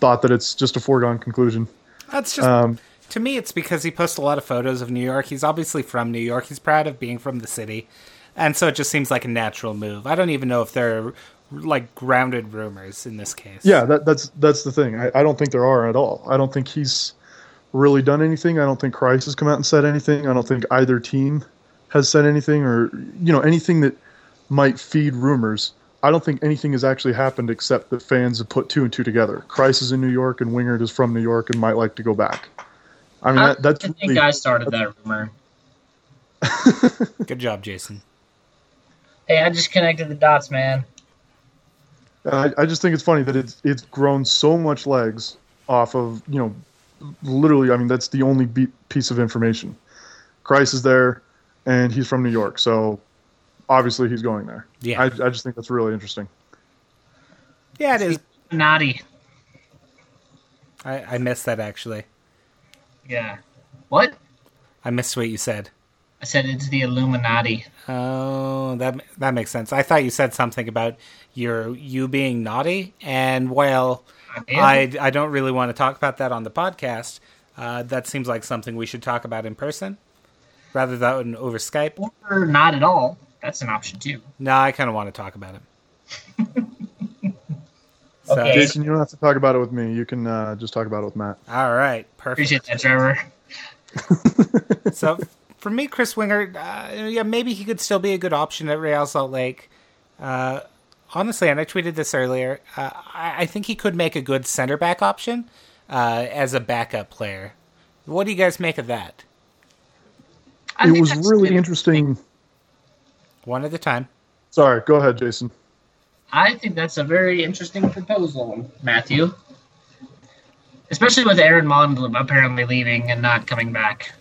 thought that it's just a foregone conclusion. That's just Um, to me. It's because he posts a lot of photos of New York. He's obviously from New York. He's proud of being from the city, and so it just seems like a natural move. I don't even know if they're like grounded rumors in this case. Yeah, that, that's that's the thing. I, I don't think there are at all. I don't think he's really done anything. I don't think Kreis has come out and said anything. I don't think either team has said anything, or you know anything that might feed rumors. I don't think anything has actually happened except that fans have put two and two together. Kreis is in New York, and Wingert is from New York and might like to go back. I mean, I, that, that's I think really- I started that rumor. Good job, Jason. Hey, I just connected the dots, man. I, I just think it's funny that it's it's grown so much legs off of you know literally. I mean that's the only be- piece of information. Kreis is there, and he's from New York, so obviously he's going there. Yeah. I, I just think that's really interesting. Yeah, it is. Naughty. I, I missed that actually. Yeah. What? I missed what you said. I said it's the Illuminati. Oh, that that makes sense. I thought you said something about your you being naughty, and well, I I don't really want to talk about that on the podcast. Uh, that seems like something we should talk about in person, rather than over Skype. or not at all. That's an option too. No, I kind of want to talk about it. so, Okay. Jason, you don't have to talk about it with me. You can uh, just talk about it with Matt. all right, perfect. Appreciate that, Trevor. so for me, Chris Wingert, uh, yeah, maybe he could still be a good option at Real Salt Lake. Uh, honestly, and I tweeted this earlier, uh, I, I think he could make a good center back option uh, as a backup player. What do you guys make of that? I it was really interesting. One at a time. Sorry, go ahead, Jason. I think that's a very interesting proposal, Matthew. Especially with Aaron Maund apparently leaving and not coming back.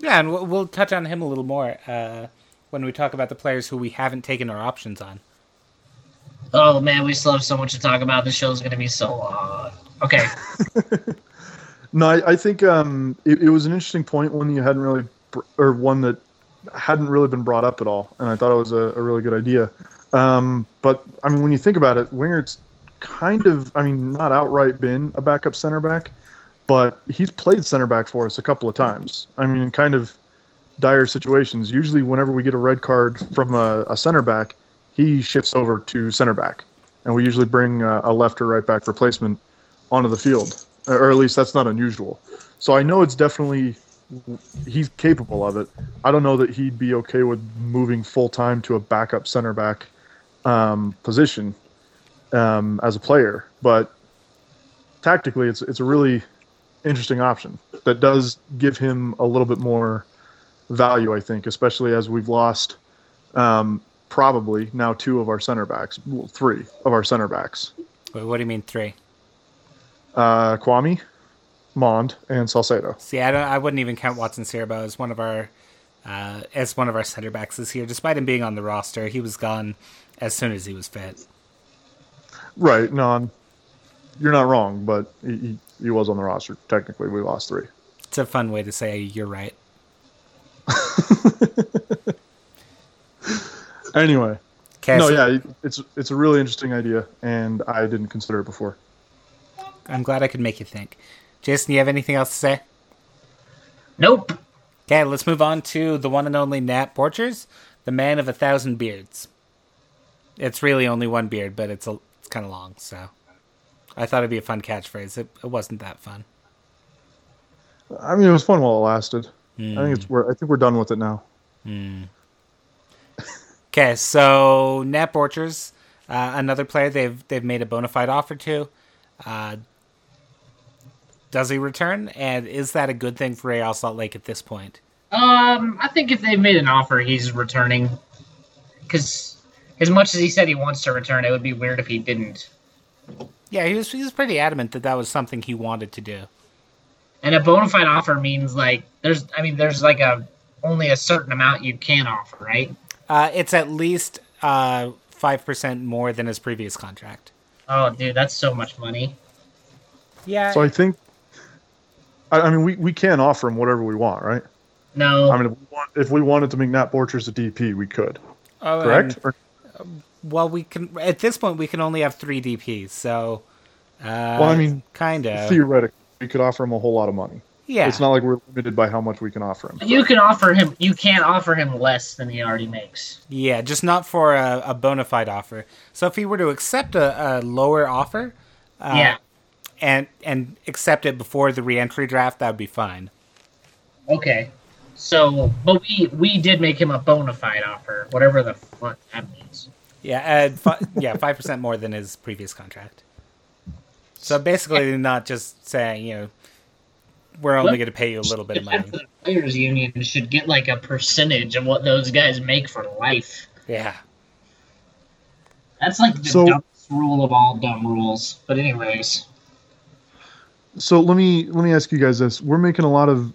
Yeah, and we'll, we'll touch on him a little more uh, when we talk about the players who we haven't taken our options on. Oh man, we still have so much to talk about. This show's gonna be so long. Okay. No, I, I think um, it, it was an interesting point, one you hadn't really, br- or one that hadn't really been brought up at all, and I thought it was a, a really good idea. Um, but I mean, when you think about it, Wingert's kind of, I mean, not outright been a backup center back, but he's played center back for us a couple of times. I mean, kind of dire situations. Usually, whenever we get a red card from a, a center back, he shifts over to center back, and we usually bring a, a left or right back replacement onto the field, or at least that's not unusual. So I know it's definitely he's capable of it. I don't know that he'd be okay with moving full time to a backup center back um, position um, as a player, but tactically, it's it's a really interesting option that does give him a little bit more value, I think, especially as we've lost um, probably now two of our center backs, well, three of our center backs, Wait, what do you mean three? uh, Kwame, Maund, and Salcedo. See, I don't. I wouldn't even count Watson-Siriboe as one of our uh, as one of our center backs this year. Despite him being on the roster, he was gone as soon as he was fit. Right? No, I'm, you're not wrong, but he, he, he was on the roster. Technically, we lost three. It's a fun way to say you're right. Anyway, Okay, no, so yeah, it's it's a really interesting idea, and I didn't consider it before. I'm glad I could make you think. Jason, you have anything else to say? Nope. Okay, let's move on to the one and only Nat Borchers, the man of a thousand beards. It's really only one beard, but it's a, it's kind of long, so I thought it'd be a fun catchphrase. It, it wasn't that fun. I mean, it was fun while it lasted. I think it's we're I think we're done with it now. Okay, so Nat Borchers, uh, another player they've they've made a bona fide offer to. Uh, does he return, and is that a good thing for Real Salt Lake at this point? Um, I think if they've made an offer, he's returning. Because as much as he said he wants to return, it would be weird if he didn't. Yeah, he was he was pretty adamant that that was something he wanted to do. And a bona fide offer means like there's, I mean, there's like a only a certain amount you can offer, right? Uh, it's at least uh, five percent more than his previous contract. Oh, dude, that's so much money. Yeah, So I think, I, I mean, we, we can offer him whatever we want, right? No, I mean, if we, want, if we wanted to make Nat Borchers a DP, we could. Oh, Correct? and- Or- well, we can at this point we can only have three DPS, so. Uh, Well, I mean, kind of. theoretically, we could offer him a whole lot of money. Yeah, It's not like we're limited by how much we can offer him. you can offer him. You can't offer him less than he already makes. yeah, just not for a, a bona fide offer. So if he were to accept a, a lower offer, uh, yeah. and and accept it before the reentry draft, that would be fine. Okay. So, but we we did make him a bona fide offer, whatever the fuck that means. Yeah, uh, fi- yeah, five percent more than his previous contract. So basically, they're not just saying you know we're only going to pay you a little bit of The money. players union should get like a percentage of what those guys make for life. Yeah, That's like the So- dumbest rule of all dumb rules. But anyways, So let me let me ask you guys this: We're making a lot of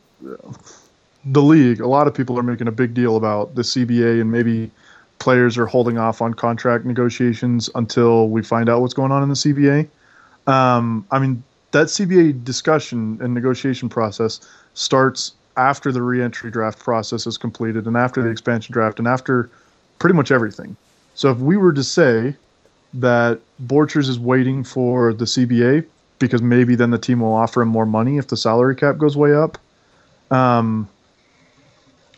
the league. A lot of people are making a big deal about the CBA, and maybe players are holding off on contract negotiations until we find out what's going on in the CBA. Um, I mean, that CBA discussion and negotiation process starts after the reentry draft process is completed, and after the expansion draft, and after pretty much everything. So if we were to say that Borchers is waiting for the CBA because maybe then the team will offer him more money if the salary cap goes way up. Um,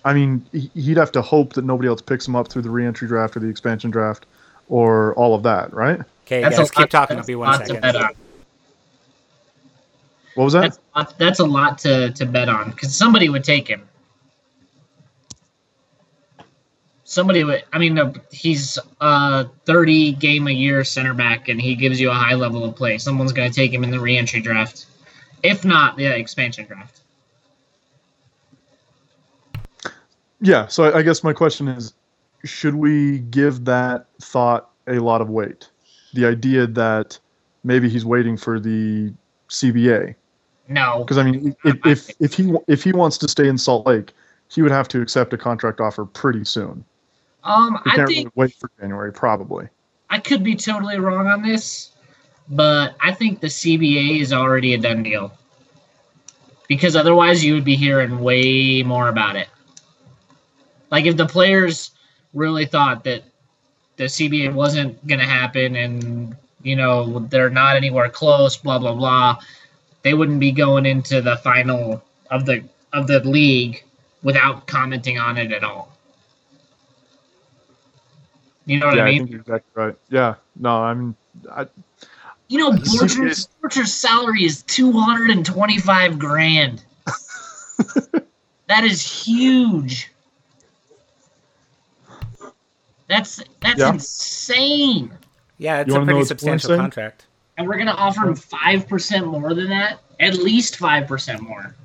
I mean, he- he'd have to hope that nobody else picks him up through the reentry draft or the expansion draft or all of that, right? okay, that's guys, a keep lot, talking. I'll be a one lot to second. bet on. What was that? That's a lot, that's a lot to, to bet on because somebody would take him. Somebody would. I mean, he's a thirty game a year center back, and he gives you a high level of play. Someone's going to take him in the reentry draft, if not the expansion draft. Yeah, so I, guess my question is should we give that thought a lot of weight? The idea that maybe he's waiting for the CBA. No, Because I mean, if, if if he if he wants to stay in Salt Lake, he would have to accept a contract offer pretty soon. um, He I think really wait for January, probably. I could be totally wrong on this, but I think the CBA is already a done deal. Because otherwise, you would be hearing way more about it. Like if the players really thought that the CBA wasn't going to happen and you know they're not anywhere close, blah blah blah, they wouldn't be going into the final of the of the league without commenting on it at all. You know what yeah, I I, mean? think you're exactly right. Yeah, no, I'm. I, You know, Borcher's, Borcher's salary is two hundred and twenty-five grand. that is huge. That's that's Yeah. insane. Yeah, it's You a pretty substantial insane? contract. And we're gonna offer him five percent more than that. At least five percent more.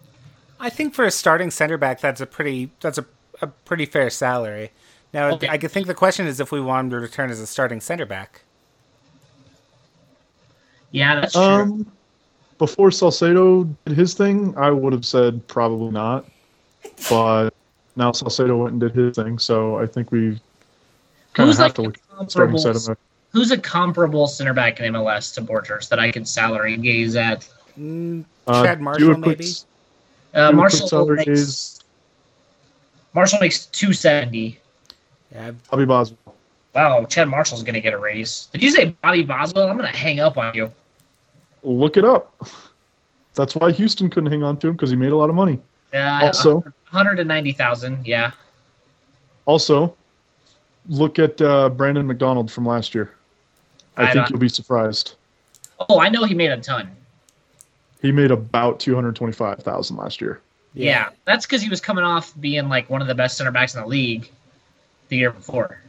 I think for a starting center back, that's a pretty that's a, a pretty fair salary. Now, Okay. I think the question is if we want him to return as a starting center back. Yeah, that's true. um, before Salcedo did his thing, I would have said probably not. But now Salcedo went and did his thing, so I think we kind of Who's have like to a look at starting comparable, center back. who's a comparable center back in MLS to Borchers that I could salary gaze at? Mm, Uh, Chad Marshall, a quick maybe. s- Uh, do a quick Marshall makes gaze. Marshall makes two seventy. Yeah, Bobby Boswell. Wow, Chad Marshall's gonna get a raise. Did you say Bobby Boswell? I'm gonna hang up on you. Look it up. That's why Houston couldn't hang on to him because he made a lot of money. Uh, Also, 190,000. Yeah. also, look at uh, Brandon McDonald from last year. I, I think you'll be surprised. Oh, I know he made a ton. He made about two hundred twenty-five thousand last year. Yeah, that's because he was coming off being like one of the best center backs in the league the year before.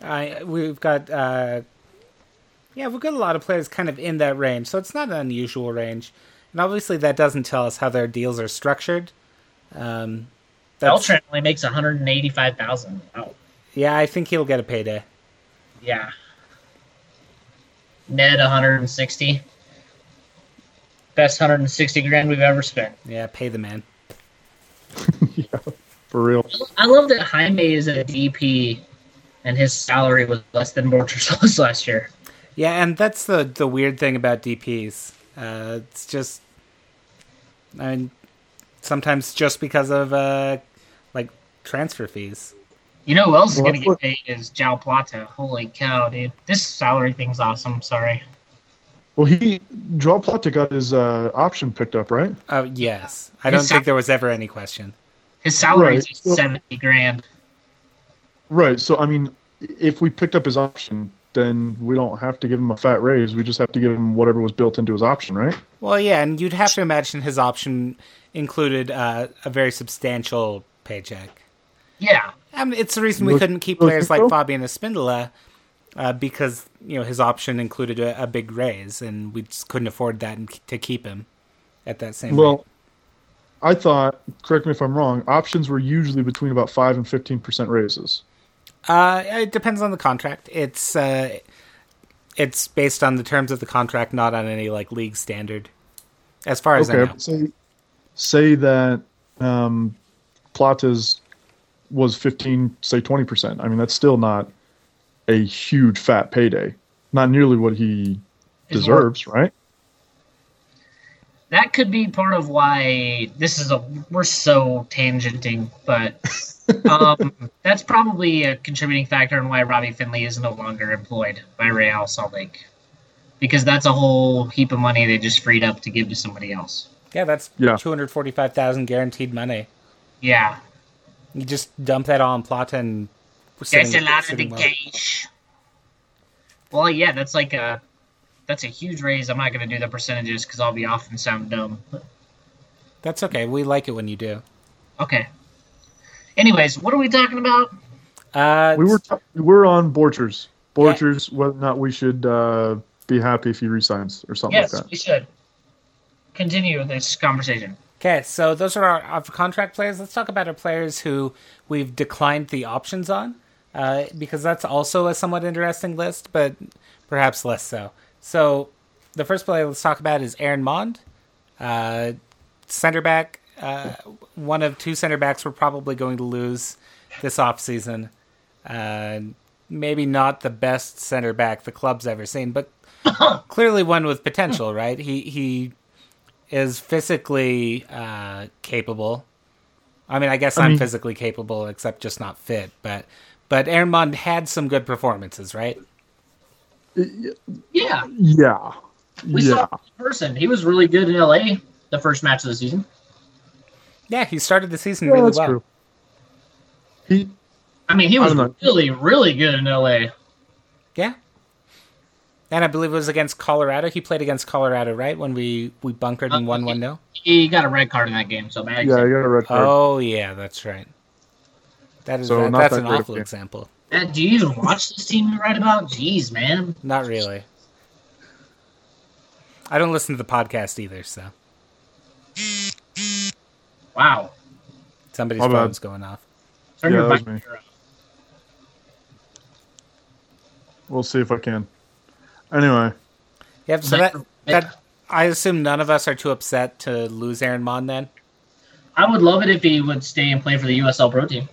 I we've got uh, yeah we've got a lot of players kind of in that range, so it's not an unusual range. And obviously, that doesn't tell us how their deals are structured. Um, that's, Beltran only makes 185,000. Oh, yeah, I think he'll get a payday. yeah. Ned 160. Best 160 grand we've ever spent. Yeah, pay the man. yeah, for real. I love that Jaime is a DP and his salary was less than Borchers last year. Yeah, and that's the the weird thing about DPS. Uh, it's just, I mean, sometimes just because of uh, like transfer fees. You know who else is going to get paid is Joao Plata. Holy cow, dude. This salary thing's awesome. Sorry. Well, he Joao Plata got his uh, option picked up, right? Oh yes, I don't His think there was ever any question. His salary Right, is so- 70 grand. Right. So I mean, if we picked up his option, then we don't have to give him a fat raise. We just have to give him whatever was built into his option, right? Well, yeah, and you'd have to imagine his option included uh, a very substantial paycheck. Yeah. I mean, it's the reason we couldn't keep players like people? Fabian Espindola uh, because you know his option included a, a big raise, and we just couldn't afford that and- to keep him at that same. Well, rate. I thought, correct me if I'm wrong, options were usually between about five and fifteen percent raises. uh, it depends on the contract. It's uh, it's based on the terms of the contract, not on any like league standard. As far as I Okay, know. say say that um, Plata's was fifteen, say twenty percent. I mean, that's still not a huge fat payday. Not nearly what he It's deserves, right? That could be part of why this is a. We're so tangenting, but um, that's probably a contributing factor in why Robbie Findley is no longer employed by Real Salt Lake. Because that's a whole heap of money they just freed up to give to somebody else. Yeah, that's Yeah. two hundred forty-five thousand guaranteed money. Yeah. You just dump that all on Plata and we're sitting- That's a lot of the sitting well. cash. Well, yeah, that's like a that's a huge raise. I'm not going to do the percentages because I'll be off and sound dumb. That's okay. We like it when you do. Okay. Anyways, what are we talking about? Uh, We were t- we were on Borchers. Borchers, whether or not we should uh, be happy if he resigns or something Yes, like that. we should continue this conversation. Okay, so those are our off contract players. Let's talk about our players who we've declined the options on, uh, because that's also a somewhat interesting list, but perhaps less so. So the first player let's talk about is Aaron Maund, uh, center back. Uh, one of two center backs we're probably going to lose this offseason. Uh, maybe not the best center back the club's ever seen, but clearly one with potential, right? He he is physically uh, capable. I mean, I guess I am mean- physically capable, except just not fit. But but Aaron Maund had some good performances, right? Yeah, Yeah. we yeah. saw him in person. He was really good in LA the first match of the season. Yeah, he started the season Yeah, really that's well. true. He I mean, he was really, really good in LA. Yeah. And I believe it was against Colorado. He played against Colorado, right? When we we bunkered and won one 0 He got a red card in that game, so bad. yeah, he got a red card. Oh yeah, that's right. That is So that- that's that an great of a awful game. example. Matt, do you even watch this team you write about? Jeez, man. Not really. I don't listen to the podcast either, so Wow. somebody's My bad. phone's going off. Turn Yeah, your that was mic me. around. We'll see if I can. Anyway, Yep. So that that I assume none of us are too upset to lose Aaron Maund then. I would love it if he would stay and play for the USL Pro team.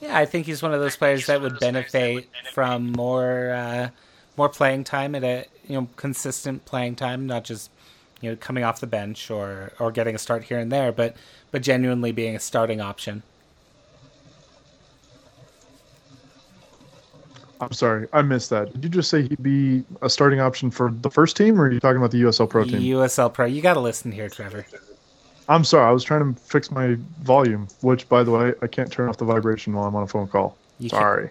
Yeah, I think he's one of those players that would benefit from more uh, more playing time at a you know consistent playing time, not just you know coming off the bench or or getting a start here and there, but but genuinely being a starting option. I'm sorry, I missed that. Did you just say he'd be a starting option for the first team, or are you talking about the USL Pro team? USL Pro, you got to listen here, Trevor. I'm sorry, I was trying to fix my volume, which, by the way, I can't turn off the vibration while I'm on a phone call. You can't- sorry.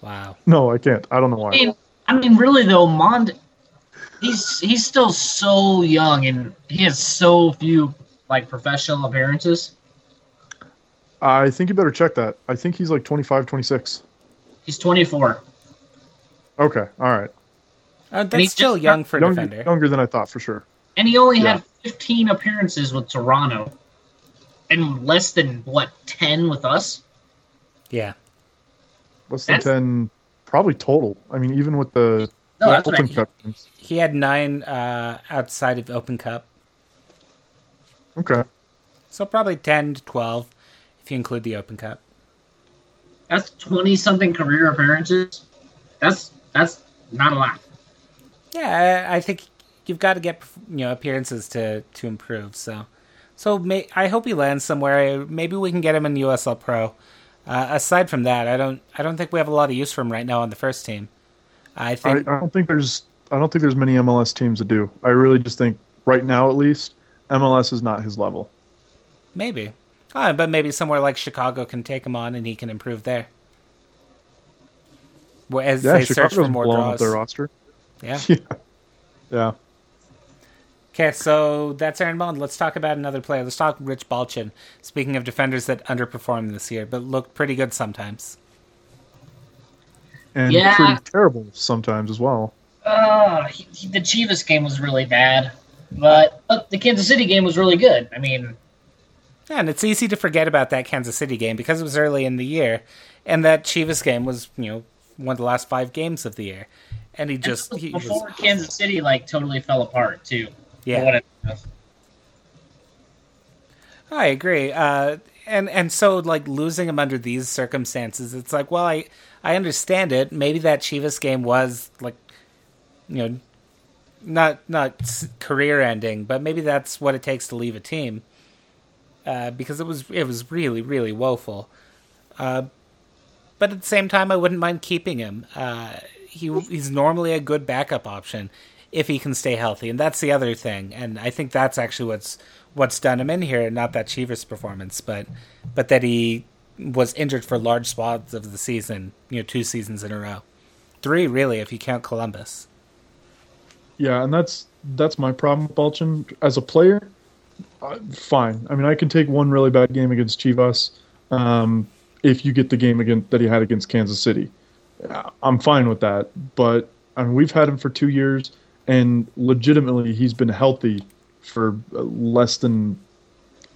Wow. No, I can't. I don't know I why. mean, I mean, really though, Maund, he's he's still so young and he has so few like professional appearances. I think you better check that. I think he's like 25, 26. He's 24. Okay, all right. Uh, that's he's still just- young for a Younger, defender. younger than I thought, for sure. And he only Yeah. had 15 appearances with Toronto, and less than what 10 with us. Yeah. Less than That's- 10, probably total. I mean, even with the No, that's Open. Cup games. He had nine uh, outside of Open Cup, Okay. so probably ten to twelve if you include the Open Cup. That's 20 something career appearances. That's that's not a lot. Yeah, I, I think you've got to get you know appearances to to improve. So, so may, I hope he lands somewhere. Maybe we can get him in USL Pro. Uh, aside from that, I don't I don't think we have a lot of use for him right now on the first team. I I, think I don't think there's I don't think there's many MLS teams that do. I really just think right now at least MLS is not his level. maybe, Ah, but maybe somewhere like Chicago can take him on and he can improve there. Well, as Yeah, they search for more blowing up draws. their roster. Yeah. Yeah. Yeah. Okay, so that's Aaron Maund. Let's talk about another player. Let's talk Rich Balchan. Speaking of defenders that underperformed this year, but look pretty good sometimes. And Yeah. pretty terrible sometimes as well. Uh, he, he- the Chivas game was really bad, but but the Kansas City game was really good. I mean, Yeah, and it's easy to forget about that Kansas City game because it was early in the year, and that Chivas game was, you know, one of the last five games of the year, and he just he was, before Kansas City like totally fell apart too. Yeah. For what it was. I agree. Uh, and and so like losing him under these circumstances, it's like, well, I I understand it. Maybe that Chivas game was like, you know, not not career ending, but maybe that's what it takes to leave a team. Uh, because it was it was really really woeful. Uh, but at the same time, I wouldn't mind keeping him. Uh, he he's normally a good backup option if he can stay healthy, and that's the other thing. And I think that's actually what's what's done him in here. Not that Chivas performance, but but that he was injured for large swaths of the season. You know, two seasons in a row, three really if you count Columbus. Yeah, and that's that's my problem with Balchan as a player. Uh, fine. I mean, I can take one really bad game against Chivas um, if you get the game against that he had against Kansas City. Uh, I'm fine with that. But I mean, we've had him for two years, and legitimately, he's been healthy for uh, less than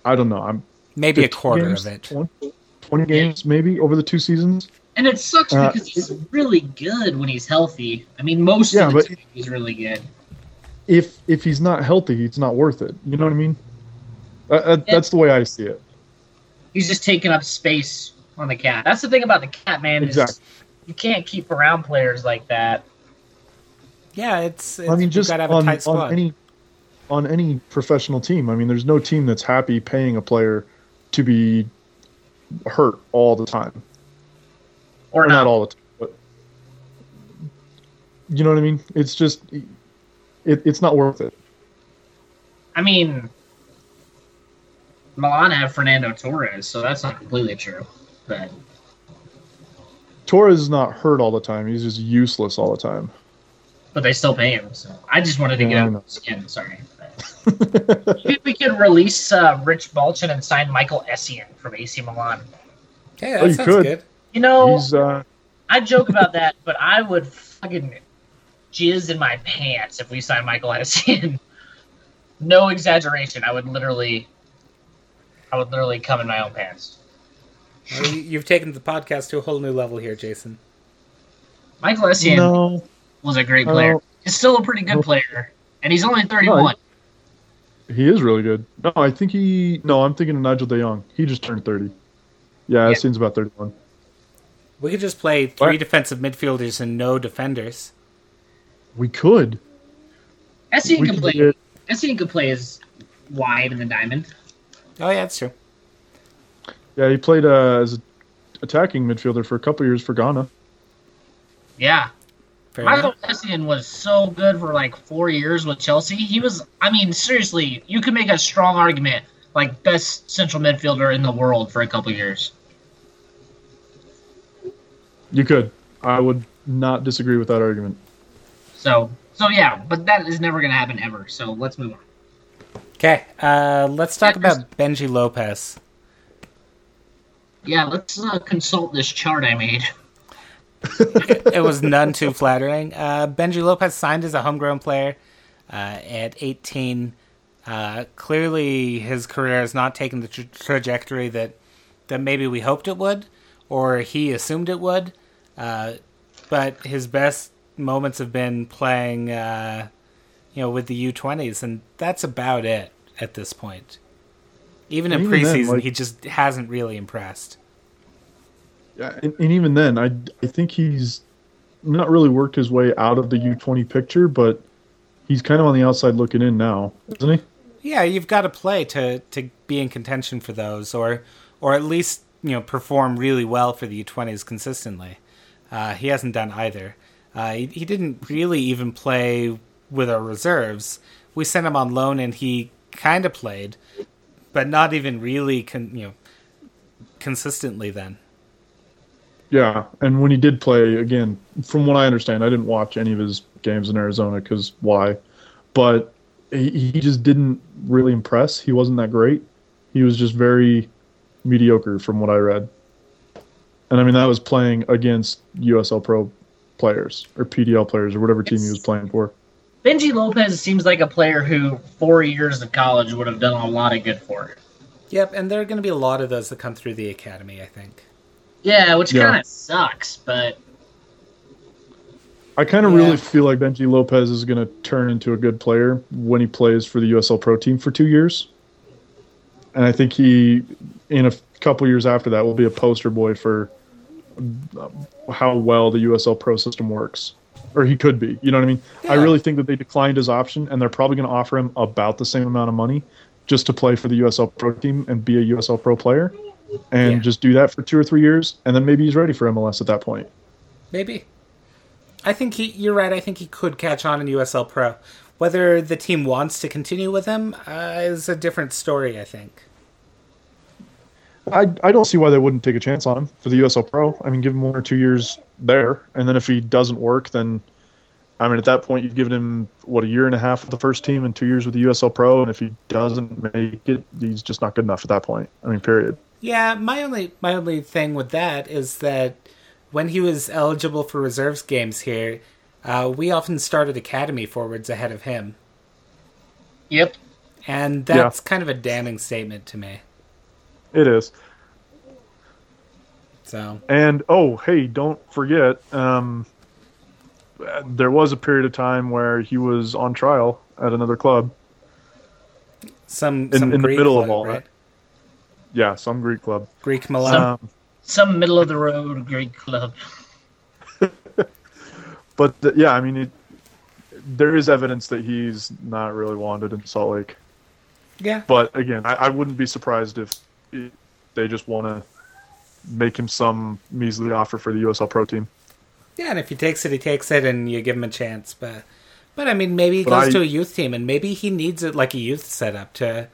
I don't know. I'm Maybe a quarter games, of it. 20, 20 games maybe over the two seasons. And it sucks Uh, because he's really good when he's healthy. I mean, most Yeah, of the but- time he's really good. If if he's not healthy, it's not worth it. You know what I mean? Uh, uh, that's the way I see it. He's just taking up space on the cat. That's the thing about the cat, man. Is Exactly. You can't keep around players like that. Yeah, it's, it's I mean, just got to have on, a tight squad. on any on any professional team. I mean, there's no team that's happy paying a player to be hurt all the time, Or, or not not. all the time, but you know what I mean. It's just it, it's not worth it. I mean, Milan have Fernando Torres, so that's not completely true. But Torres is not hurt all the time. He's just useless all the time. but they still pay him. So I just wanted to Yeah, get know. out of skin. Sorry. But Maybe we could release uh, Rich Balchan and sign Michael Essien from AC Milan. Yeah, that Oh, you sounds could. good. You know, He's uh, I joke about that, but I would fucking jizz in my pants if we signed Michael Essien. no exaggeration. I would literally, I would literally come in my own pants. Well, you- You've taken the podcast to a whole new level here, Jason. Michael Essien no. was a great player. He's still a pretty good No. player, and he's only 31. He is really good. No, I think he. No, I'm thinking of Nigel De Jong. He just turned 30. Yeah, Yeah. it seems about 31. We could just play three What? defensive midfielders and no defenders. We could. Essien we can could play. get- Essien can play as wide in the diamond. Oh yeah, that's true. Yeah, he played uh, as an attacking midfielder for a couple years for Ghana. Yeah, Fair Michael enough. Essien was so good for like four years with Chelsea. He was, I mean, seriously, you could make a strong argument like best central midfielder in the world for a couple years. You could. I would not disagree with that argument. So, so yeah, but that is never going to happen ever. So let's move on. Okay, uh, let's talk about Benji Lopez. Yeah, let's uh, consult this chart I made. it was none too flattering. Uh, Benji Lopez signed as a homegrown player uh, at 18. Uh, clearly, his career has not taken the tra- trajectory that that maybe we hoped it would, or he assumed it would. Uh, but his best moments have been playing, uh, you know, with the U20s, and that's about it at this point. Even in And even then, preseason, like- he just hasn't really impressed. Yeah, and, and even then, I, I think he's not really worked his way out of the U20 picture, but he's kind of on the outside looking in now, isn't he? Yeah, you've got to play to to be in contention for those, or or at least you know perform really well for the U20s consistently. Uh, he hasn't done either. Uh, he, he didn't really even play with our reserves. We sent him on loan, and he kind of played, but not even really, con- you know, consistently. Then Yeah, and when he did play, again, from what I understand, I didn't watch any of his games in Arizona because why? But he, he just didn't really impress. He wasn't that great. He was just very mediocre from what I read. And I mean, that was playing against USL Pro players or PDL players or whatever team he was playing for. Benji Lopez seems like a player who four years of college would have done a lot of good for. yep, and there are going to be a lot of those that come through the academy. I think. Yeah, which Yeah. kind of sucks, but I kind of Yeah. really feel like Benji Lopez is going to turn into a good player when he plays for the USL Pro team for two years. And I think he, in a couple years after that, will be a poster boy for um, how well the USL Pro system works. Or he could be. You know what I mean? I really think that they declined his option, and they're probably going to offer him about the same amount of money just to play for the USL Pro team and be a USL Pro player. And Yeah. just do that for two or three years, and then maybe he's ready for MLS at that point. Maybe. I think he. You're right. I think he could catch on in USL Pro. Whether the team wants to continue with him uh, is a different story. I think. I, I don't see why they wouldn't take a chance on him for the USL Pro. I mean, give him one or two years there, and then if he doesn't work, then I mean, at that point, you've given him what a year and a half with the first team and two years with the USL Pro, and if he doesn't make it, he's just not good enough at that point. I mean, period. Yeah, my only my only thing with that is that when he was eligible for reserves games here, uh, we often started academy forwards ahead of him, yep. and that's kind of a damning statement to me. It is. So And oh, hey, don't forget, um, there was a period of time where he was on trial at another club. some In- some in the Greek middle of club, all right? that. Yeah, some Greek club. Greek Milan. Um, Some middle of the road Greek club. but th- yeah, I mean, it, there is evidence that he's not really wanted in Salt Lake. yeah, But again, I, I wouldn't be surprised if it, they just want to make him some measly offer for the USL Pro team. yeah, and if he takes it, he takes it, and you give him a chance. But but I mean, maybe he But goes I- to a youth team, and maybe he needs it like a youth setup to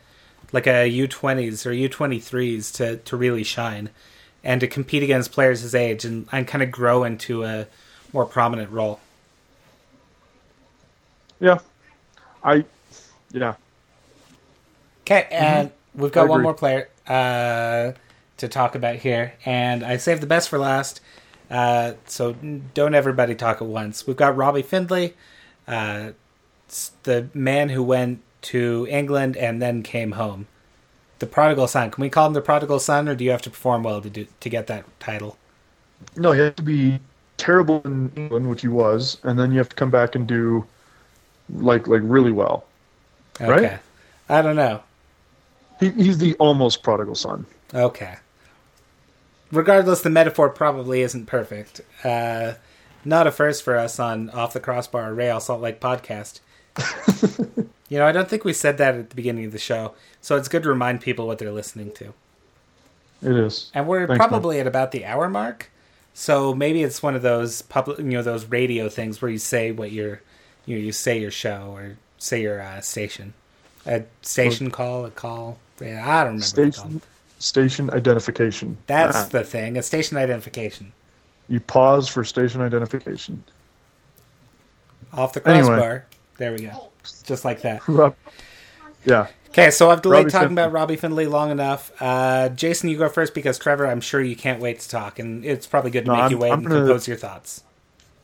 like a U twenties or U twenty threes to to really shine and to compete against players his age and, and kind of grow into a more prominent role. Yeah, I, yeah, Okay, and we've got Mm-hmm. One more player uh, to talk about here, and I saved the best for last. Uh, so don't everybody talk at once. We've got Robbie Findley, uh, the man who went to England and then came home. The prodigal son. Can we call him the prodigal son, or do you have to perform well to do to get that title? no, he had to be terrible in England, which he was, and then you have to come back and do like like really well. Okay. Right? I don't know. He, he's the almost prodigal son. Okay. Regardless, the metaphor probably isn't perfect. Uh, not a first for us on Off the Crossbar Real Salt Lake podcast. you know, I don't think we said that at the beginning of the show, so it's good to remind people what they're listening to. It is. And we're Thanks, man. probably at about the hour mark, so maybe it's one of those public, you know, those radio things where you say what your, you know, you say your show or say your uh, station, a station call, a call. Yeah, I don't remember. it's. Station station identification. That's Ah, the thing. A station identification. you pause for station identification. Off the Anyway. crossbar. There we go. Just like that. yeah. Okay, so I've delayed Robbie talking Findley. about Robbie Findley long enough. Uh, Jason, you go first because Trevor, I'm sure you can't wait to talk, and it's probably good to No, make I'm- you wait I'm and gonna- compose your thoughts.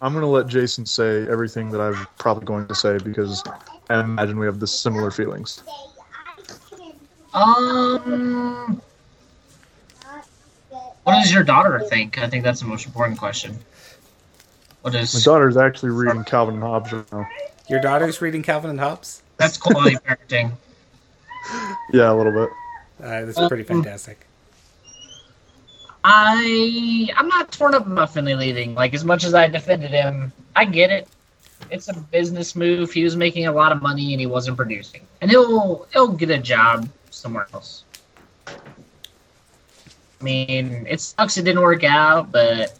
I'm going to let Jason say everything that I'm probably going to say because I imagine we have the similar feelings. Um, what does your daughter think? I think that's the most important question. What My is daughter's actually reading Calvin and Hobbes right now. Your daughter's reading Calvin and Hobbes. that's quality parenting? Yeah, a little bit. Uh, that's pretty fantastic. I I'm not torn up about Findley leaving. Like as much as I defended him, I get it. It's a business move. He was making a lot of money and he wasn't producing, and he'll he'll get a job somewhere else. I mean, it sucks it didn't work out, but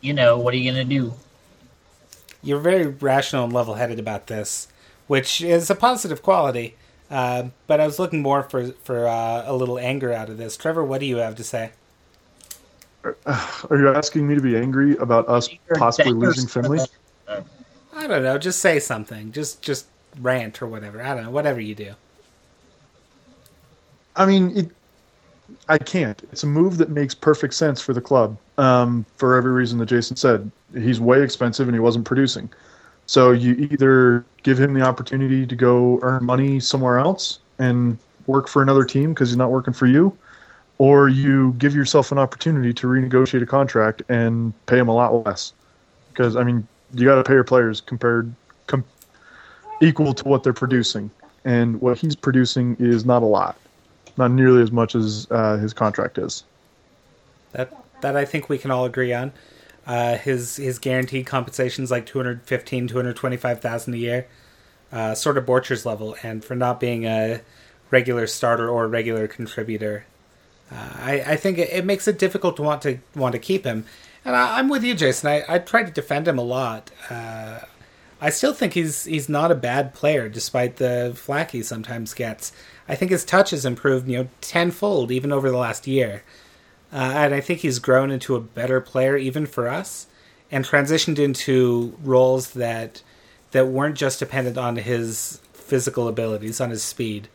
you know what are you gonna do? You're very rational and level-headed about this, which is a positive quality. Uh, but I was looking more for for uh, a little anger out of this. Trevor, what do you have to say? Are you asking me to be angry about us possibly losing Findley? I don't know. Just say something. Just just rant or whatever. I don't know. Whatever you do. I mean, it, I can't. It's a move that makes perfect sense for the club um, for every reason that Jason said. He's way expensive and he wasn't producing. So you either give him the opportunity to go earn money somewhere else and work for another team because he's not working for you, or you give yourself an opportunity to renegotiate a contract and pay him a lot less. Because I mean, you got to pay your players compared com- equal to what they're producing, and what he's producing is not a lot not nearly as much as uh, his contract is. That that I think we can all agree on. Uh, his his guaranteed compensation is like 215, 225,000 a year, uh, sort of Borchers level, and for not being a regular starter or a regular contributor, uh, I, I think it, it makes it difficult to want to want to keep him. And I, I'm with you, Jason. I, I try to defend him a lot. Uh, I still think he's he's not a bad player, despite the flack he sometimes gets. I think his touch has improved, you know, tenfold even over the last year. Uh, and I think he's grown into a better player even for us, and transitioned into roles that that weren't just dependent on his physical abilities, on his speed.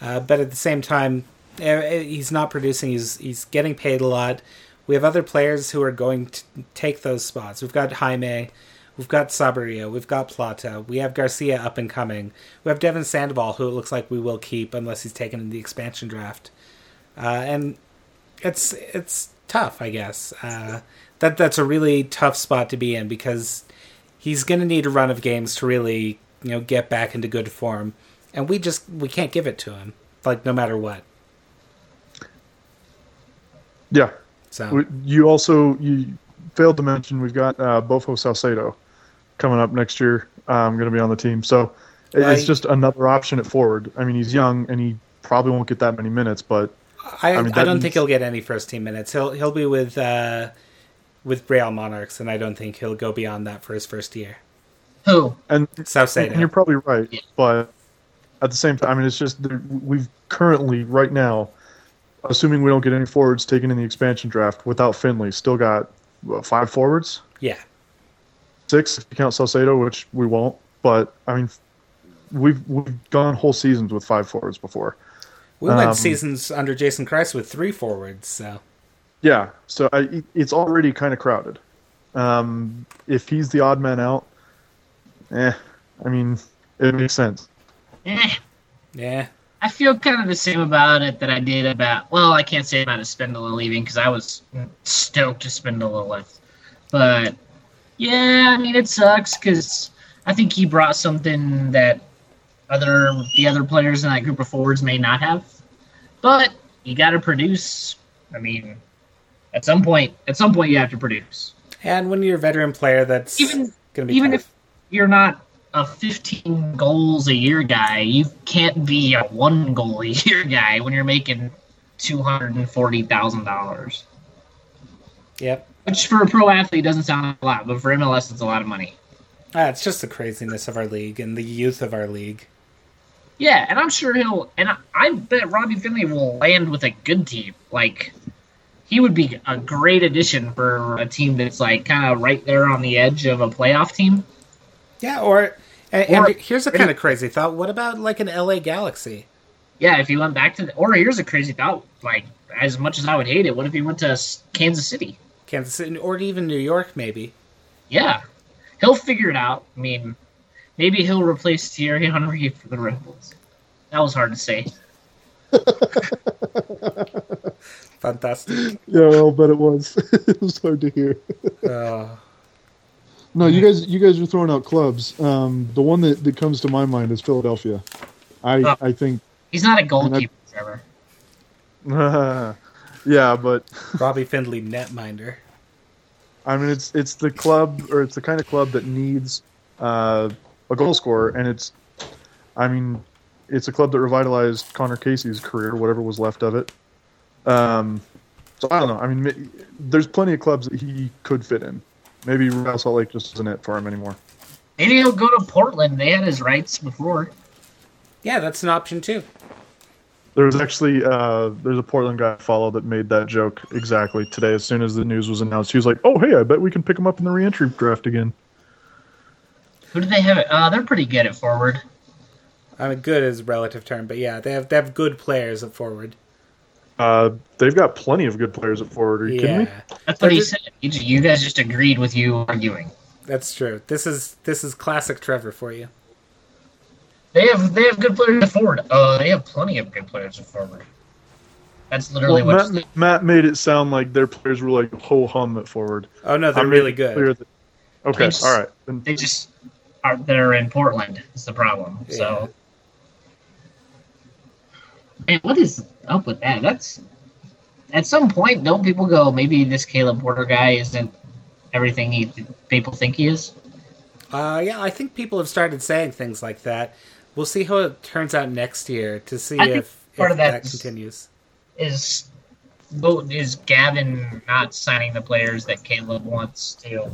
Uh, but at the same time, eh, he's not producing. He's he's getting paid a lot. We have other players who are going to take those spots. We've got Jaime, We've got Saborio. We've got Plata. We have Garcia up and coming. We have Devon Sandoval, who it looks like we will keep unless he's taken in the expansion draft. Uh, and it's it's tough, I guess. Uh, that that's a really tough spot to be in because he's going to need a run of games to really you know get back into good form, and we just we can't give it to him like no matter what. Yeah. So You also you failed to mention we've got uh, Bofo Saucedo coming up next year. I'm going to be on the team, so it- Right. it's just another option at forward. I mean, he's young and he probably won't get that many minutes, but I, I I, mean, that don't means- think he'll get any first team minutes. He'll he'll be with uh, with Real Monarchs, and I don't think he'll go beyond that for his first year. Who? and Saucedo. And you're probably right, Yeah. but at the same time, I mean, it's just we've currently right now, assuming we don't get any forwards taken in the expansion draft without Findley, still got what, five forwards, yeah, six if you count Saucedo, which we won't. But I mean, we've we've gone whole seasons with five forwards before. we went Um, seasons under Jason Kreis with three forwards. So Yeah, so I, it's already kind of crowded. Um, if he's the odd man out, eh, I mean, it makes sense. Eh, yeah, I feel kind of the same about it that I did about. Well, I can't say about Espindola leaving because I was stoked Espindola left. But yeah, I mean it sucks because I think he brought something that other the other players in that group of forwards may not have. But you got to produce. I mean, at some point, at some point, you have to produce. and when you're a veteran player, that's Even gonna be even tough. if you're not a 15 goals a year guy, you can't be a one goal a year guy when you're making two hundred and forty thousand dollars. Yep. Which for a pro athlete doesn't sound a lot, but for MLS it's a lot of money. Ah, it's just the craziness of our league and the youth of our league. Yeah, and I'm sure he'll. And I, I bet Robbie Findley will land with a good team. Like he would be a great addition for a team that's like kind of right there on the edge of a playoff team. Yeah, or and, Or- and here's a kind of crazy thought. What about like an LA Galaxy? Yeah, if he went back to, the, or here's a crazy thought. Like as much as I would hate it, what if he went to Kansas City? Kansas City, or even New York, maybe. Yeah, he'll figure it out. I mean, maybe he'll replace Thierry Henry for the Red Bulls. That was hard to say. Fantastic. Yeah, I'll bet it was. it was hard to hear. Oh, No, you guys, you guys are throwing out clubs. Um, the one that, that comes to my mind is Philadelphia. I Oh. I think. He's not a goalkeeper, Trevor. yeah, but Robbie Findley, netminder. I mean, it's it's the club or it's the kind of club that needs uh, a goal scorer, and it's, I mean, it's a club that revitalized Connor Casey's career, whatever was left of it. Um, so I don't know. I mean, there's plenty of clubs that he could fit in. Maybe Real Salt Lake just isn't it for him anymore. Maybe he'll go to Portland. They had his rights before. Yeah, that's an option too. There was actually uh, there's a Portland guy I follow that made that joke exactly today. As soon as the news was announced, he was like, "Oh, hey, I bet we can pick him up in the reentry draft again." Who do they have? It? Uh, they're pretty good at forward. I mean, good is a relative term, but yeah, they have they have good players at forward. Uh, they've got plenty of good players at forward. Are you kidding me? Yeah, That's what he They're said. You, ju- you guys just agreed with you arguing. that's true. This is this is classic Trevor for you. They have they have good players at forward. Uh, they have plenty of good players at forward. That's literally Well, what. Matt, Matt made it sound like their players were like ho hum at forward. Oh no, they're I'm really making it clear good. that- okay, just- all right. Then, They just are. They're in Portland. Is the problem. So. Man, what is up with that? That's at some point. Don't people go? Maybe this Caleb Porter guy isn't everything he people think he is. Uh, yeah, I think people have started saying things like that. We'll see how it turns out next year to see I if, part if of that continues. Is is Gavin not signing the players that Caleb wants to?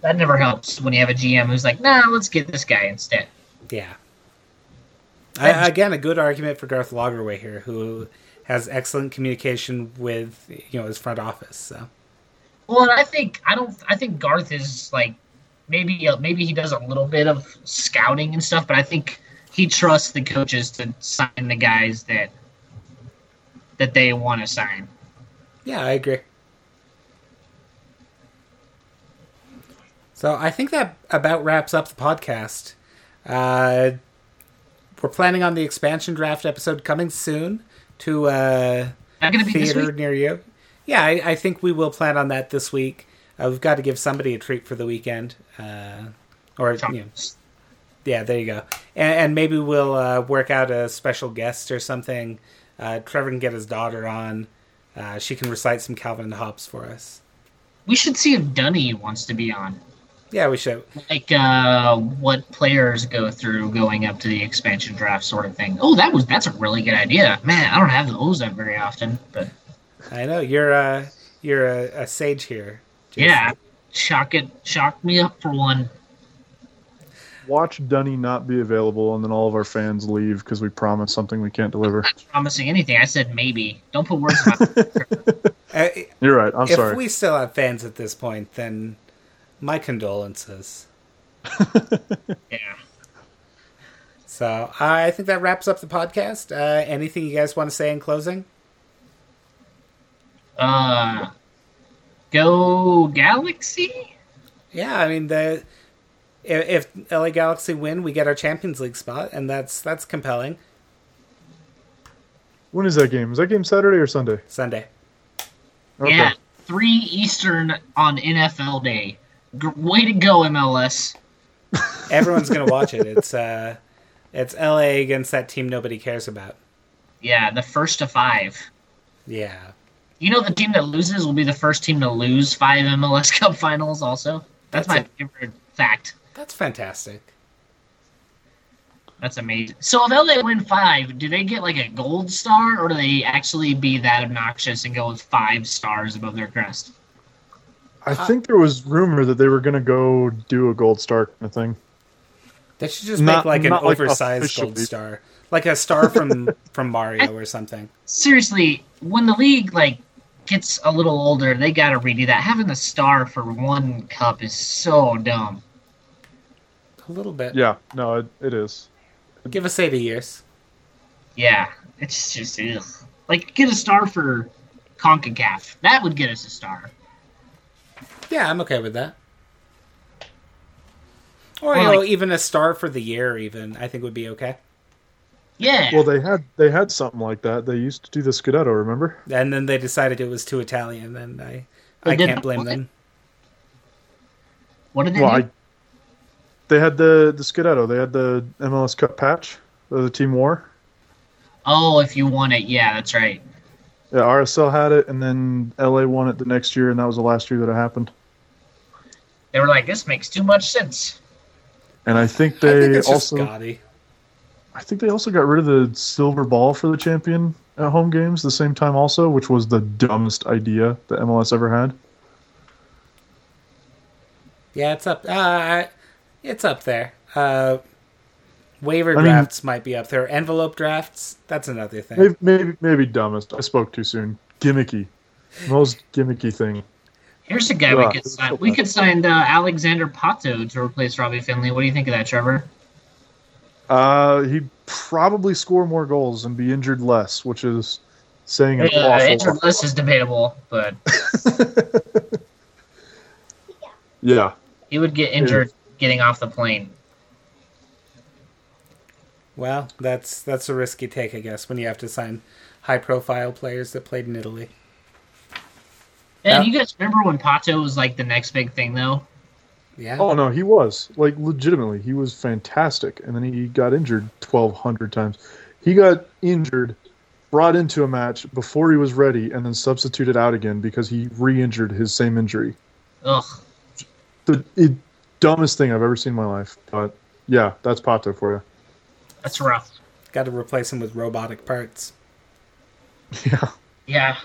That never helps when you have a GM who's like, "Nah, let's get this guy instead." Yeah. I, again, a good argument for Garth Lagerwey here, who has excellent communication with you know his front office. So Well, and I think I don't. I think Garth is like maybe maybe he does a little bit of scouting and stuff, but I think he trusts the coaches to sign the guys that that they want to sign. yeah, I agree. So I think that about wraps up the podcast. Uh, we're planning on the expansion draft episode coming soon to uh, Not gonna be theater near you. Yeah, I, I think we will plan on that this week. Uh, we've got to give somebody a treat for the weekend, uh, or you know, yeah, there you go. And, and maybe we'll uh, work out a special guest or something. Uh, Trevor can get his daughter on. Uh, she can recite some Calvin and Hobbes for us. We should see if Dunny wants to be on. Yeah, we should. Like uh, what players go through going up to the expansion draft, sort of thing. Oh, that was that's a really good idea, man. I don't have those up very often, but I know you're uh, you're a, a sage here. Jason. yeah, shock it, shock me up for one. Watch Dunny not be available, and then all of our fans leave because we promised something we can't deliver. Not promising anything. I said maybe. Don't put words in my. Uh, You're right. I'm if sorry. we still have fans at this point, then my condolences. Yeah. So I think that wraps up the podcast. Uh, anything you guys want to say in closing? Uh, go Galaxy. Yeah, I mean the if, if LA Galaxy win, we get our Champions League spot, and that's that's compelling. When is that game? Is that game Saturday or Sunday? Sunday. Okay. Yeah, three Eastern on NFL Day. G- way to go, MLS. Everyone's gonna watch it. It's uh, it's LA against that team nobody cares about. Yeah, the first to five. Yeah. You know, the team that loses will be the first team to lose five MLS Cup finals. Also, that's, That's my it. favorite fact. That's fantastic. That's amazing. So if LA win five, do they get like a gold star, or do they actually be that obnoxious and go with five stars above their crest? I think there was rumor that they were going to go do a gold star kind of thing. They should just Not- make like an like oversized gold officially. star, like a star from from Mario or something. Seriously, when the league like gets a little older, they got to redo that. Having a star for one cup is so dumb. A little bit. Yeah, no, it, it is. Give us eighty years. Yeah, it's just ugh. like get a star for Concacaf. That would get us a star. Yeah, I'm okay with that. Or, Or you know, even a star for the year, even I think would be okay. Yeah. Well, they had they had something like that. They used to do the Scudetto, remember? And then they decided it was too Italian, and I They I can't blame what? them. what did they Well, do? I, they had the the Scudetto. They had the MLS Cup patch that the team wore. Oh, if you won it, yeah, that's right. Yeah, RSL had it, and then LA won it the next year, and that was the last year that it happened. They were like, this makes too much sense. And I think I they think it's also, gaudy. I think they also got rid of the silver ball for the champion at home games the same time, also, which was the dumbest idea that MLS ever had. Yeah, it's up. Uh, it's up there. Uh, waiver I mean- drafts might be up there. Envelope drafts. That's another thing. Maybe, maybe, maybe dumbest. I spoke too soon. Gimmicky, most gimmicky thing. Here's a guy Yeah, we could sign. so We could sign uh, Alexander Pato to replace Robbie Findley. What do you think of that, Trevor? Uh, he'd probably score more goals and be injured less, which is saying an Uh, awful injured lot. list is debatable, but Yeah, he would get injured getting off the plane. Well, that's that's a risky take, I guess, when you have to sign high-profile players that played in Italy. And Yeah. you guys remember when Pato was like the next big thing, though? Yeah. Oh no, he was like legitimately. He was fantastic, and then he got injured twelve hundred times. He got injured, brought into a match before he was ready, and then substituted out again because he re-injured his same injury. Ugh. The it, dumbest thing I've ever seen in my life. But yeah, that's Pato for you. That's rough. Got to replace him with robotic parts. Yeah, Yeah.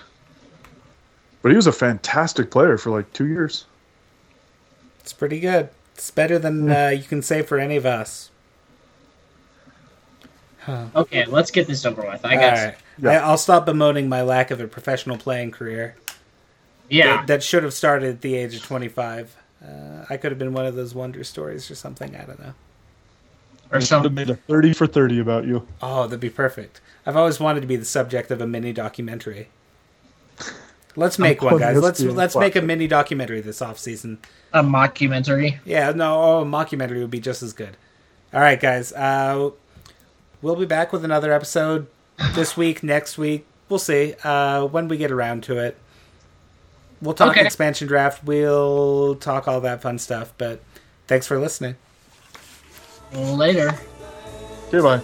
but he was a fantastic player for like two years. It's pretty good. It's better than uh, you can say for any of us. Okay, let's get this over with. I All got. right. Yeah. I, I'll stop bemoaning my lack of a professional playing career. Yeah. That, that should have started at the age of 25. Uh, I could have been one of those wonder stories or something. I don't know. or Should have something. made a thirty for thirty about you. Oh, that'd be perfect. I've always wanted to be the subject of a mini documentary. Let's make one, guys. Let's let's make a mini documentary this off season. A mockumentary. Yeah, no, oh, a mockumentary would be just as good. All right, guys. Uh, we'll be back with another episode this week, next week. We'll see uh, when we get around to it. We'll talk Okay. expansion draft. We'll talk all that fun stuff. But thanks for listening. Later. Okay, bye.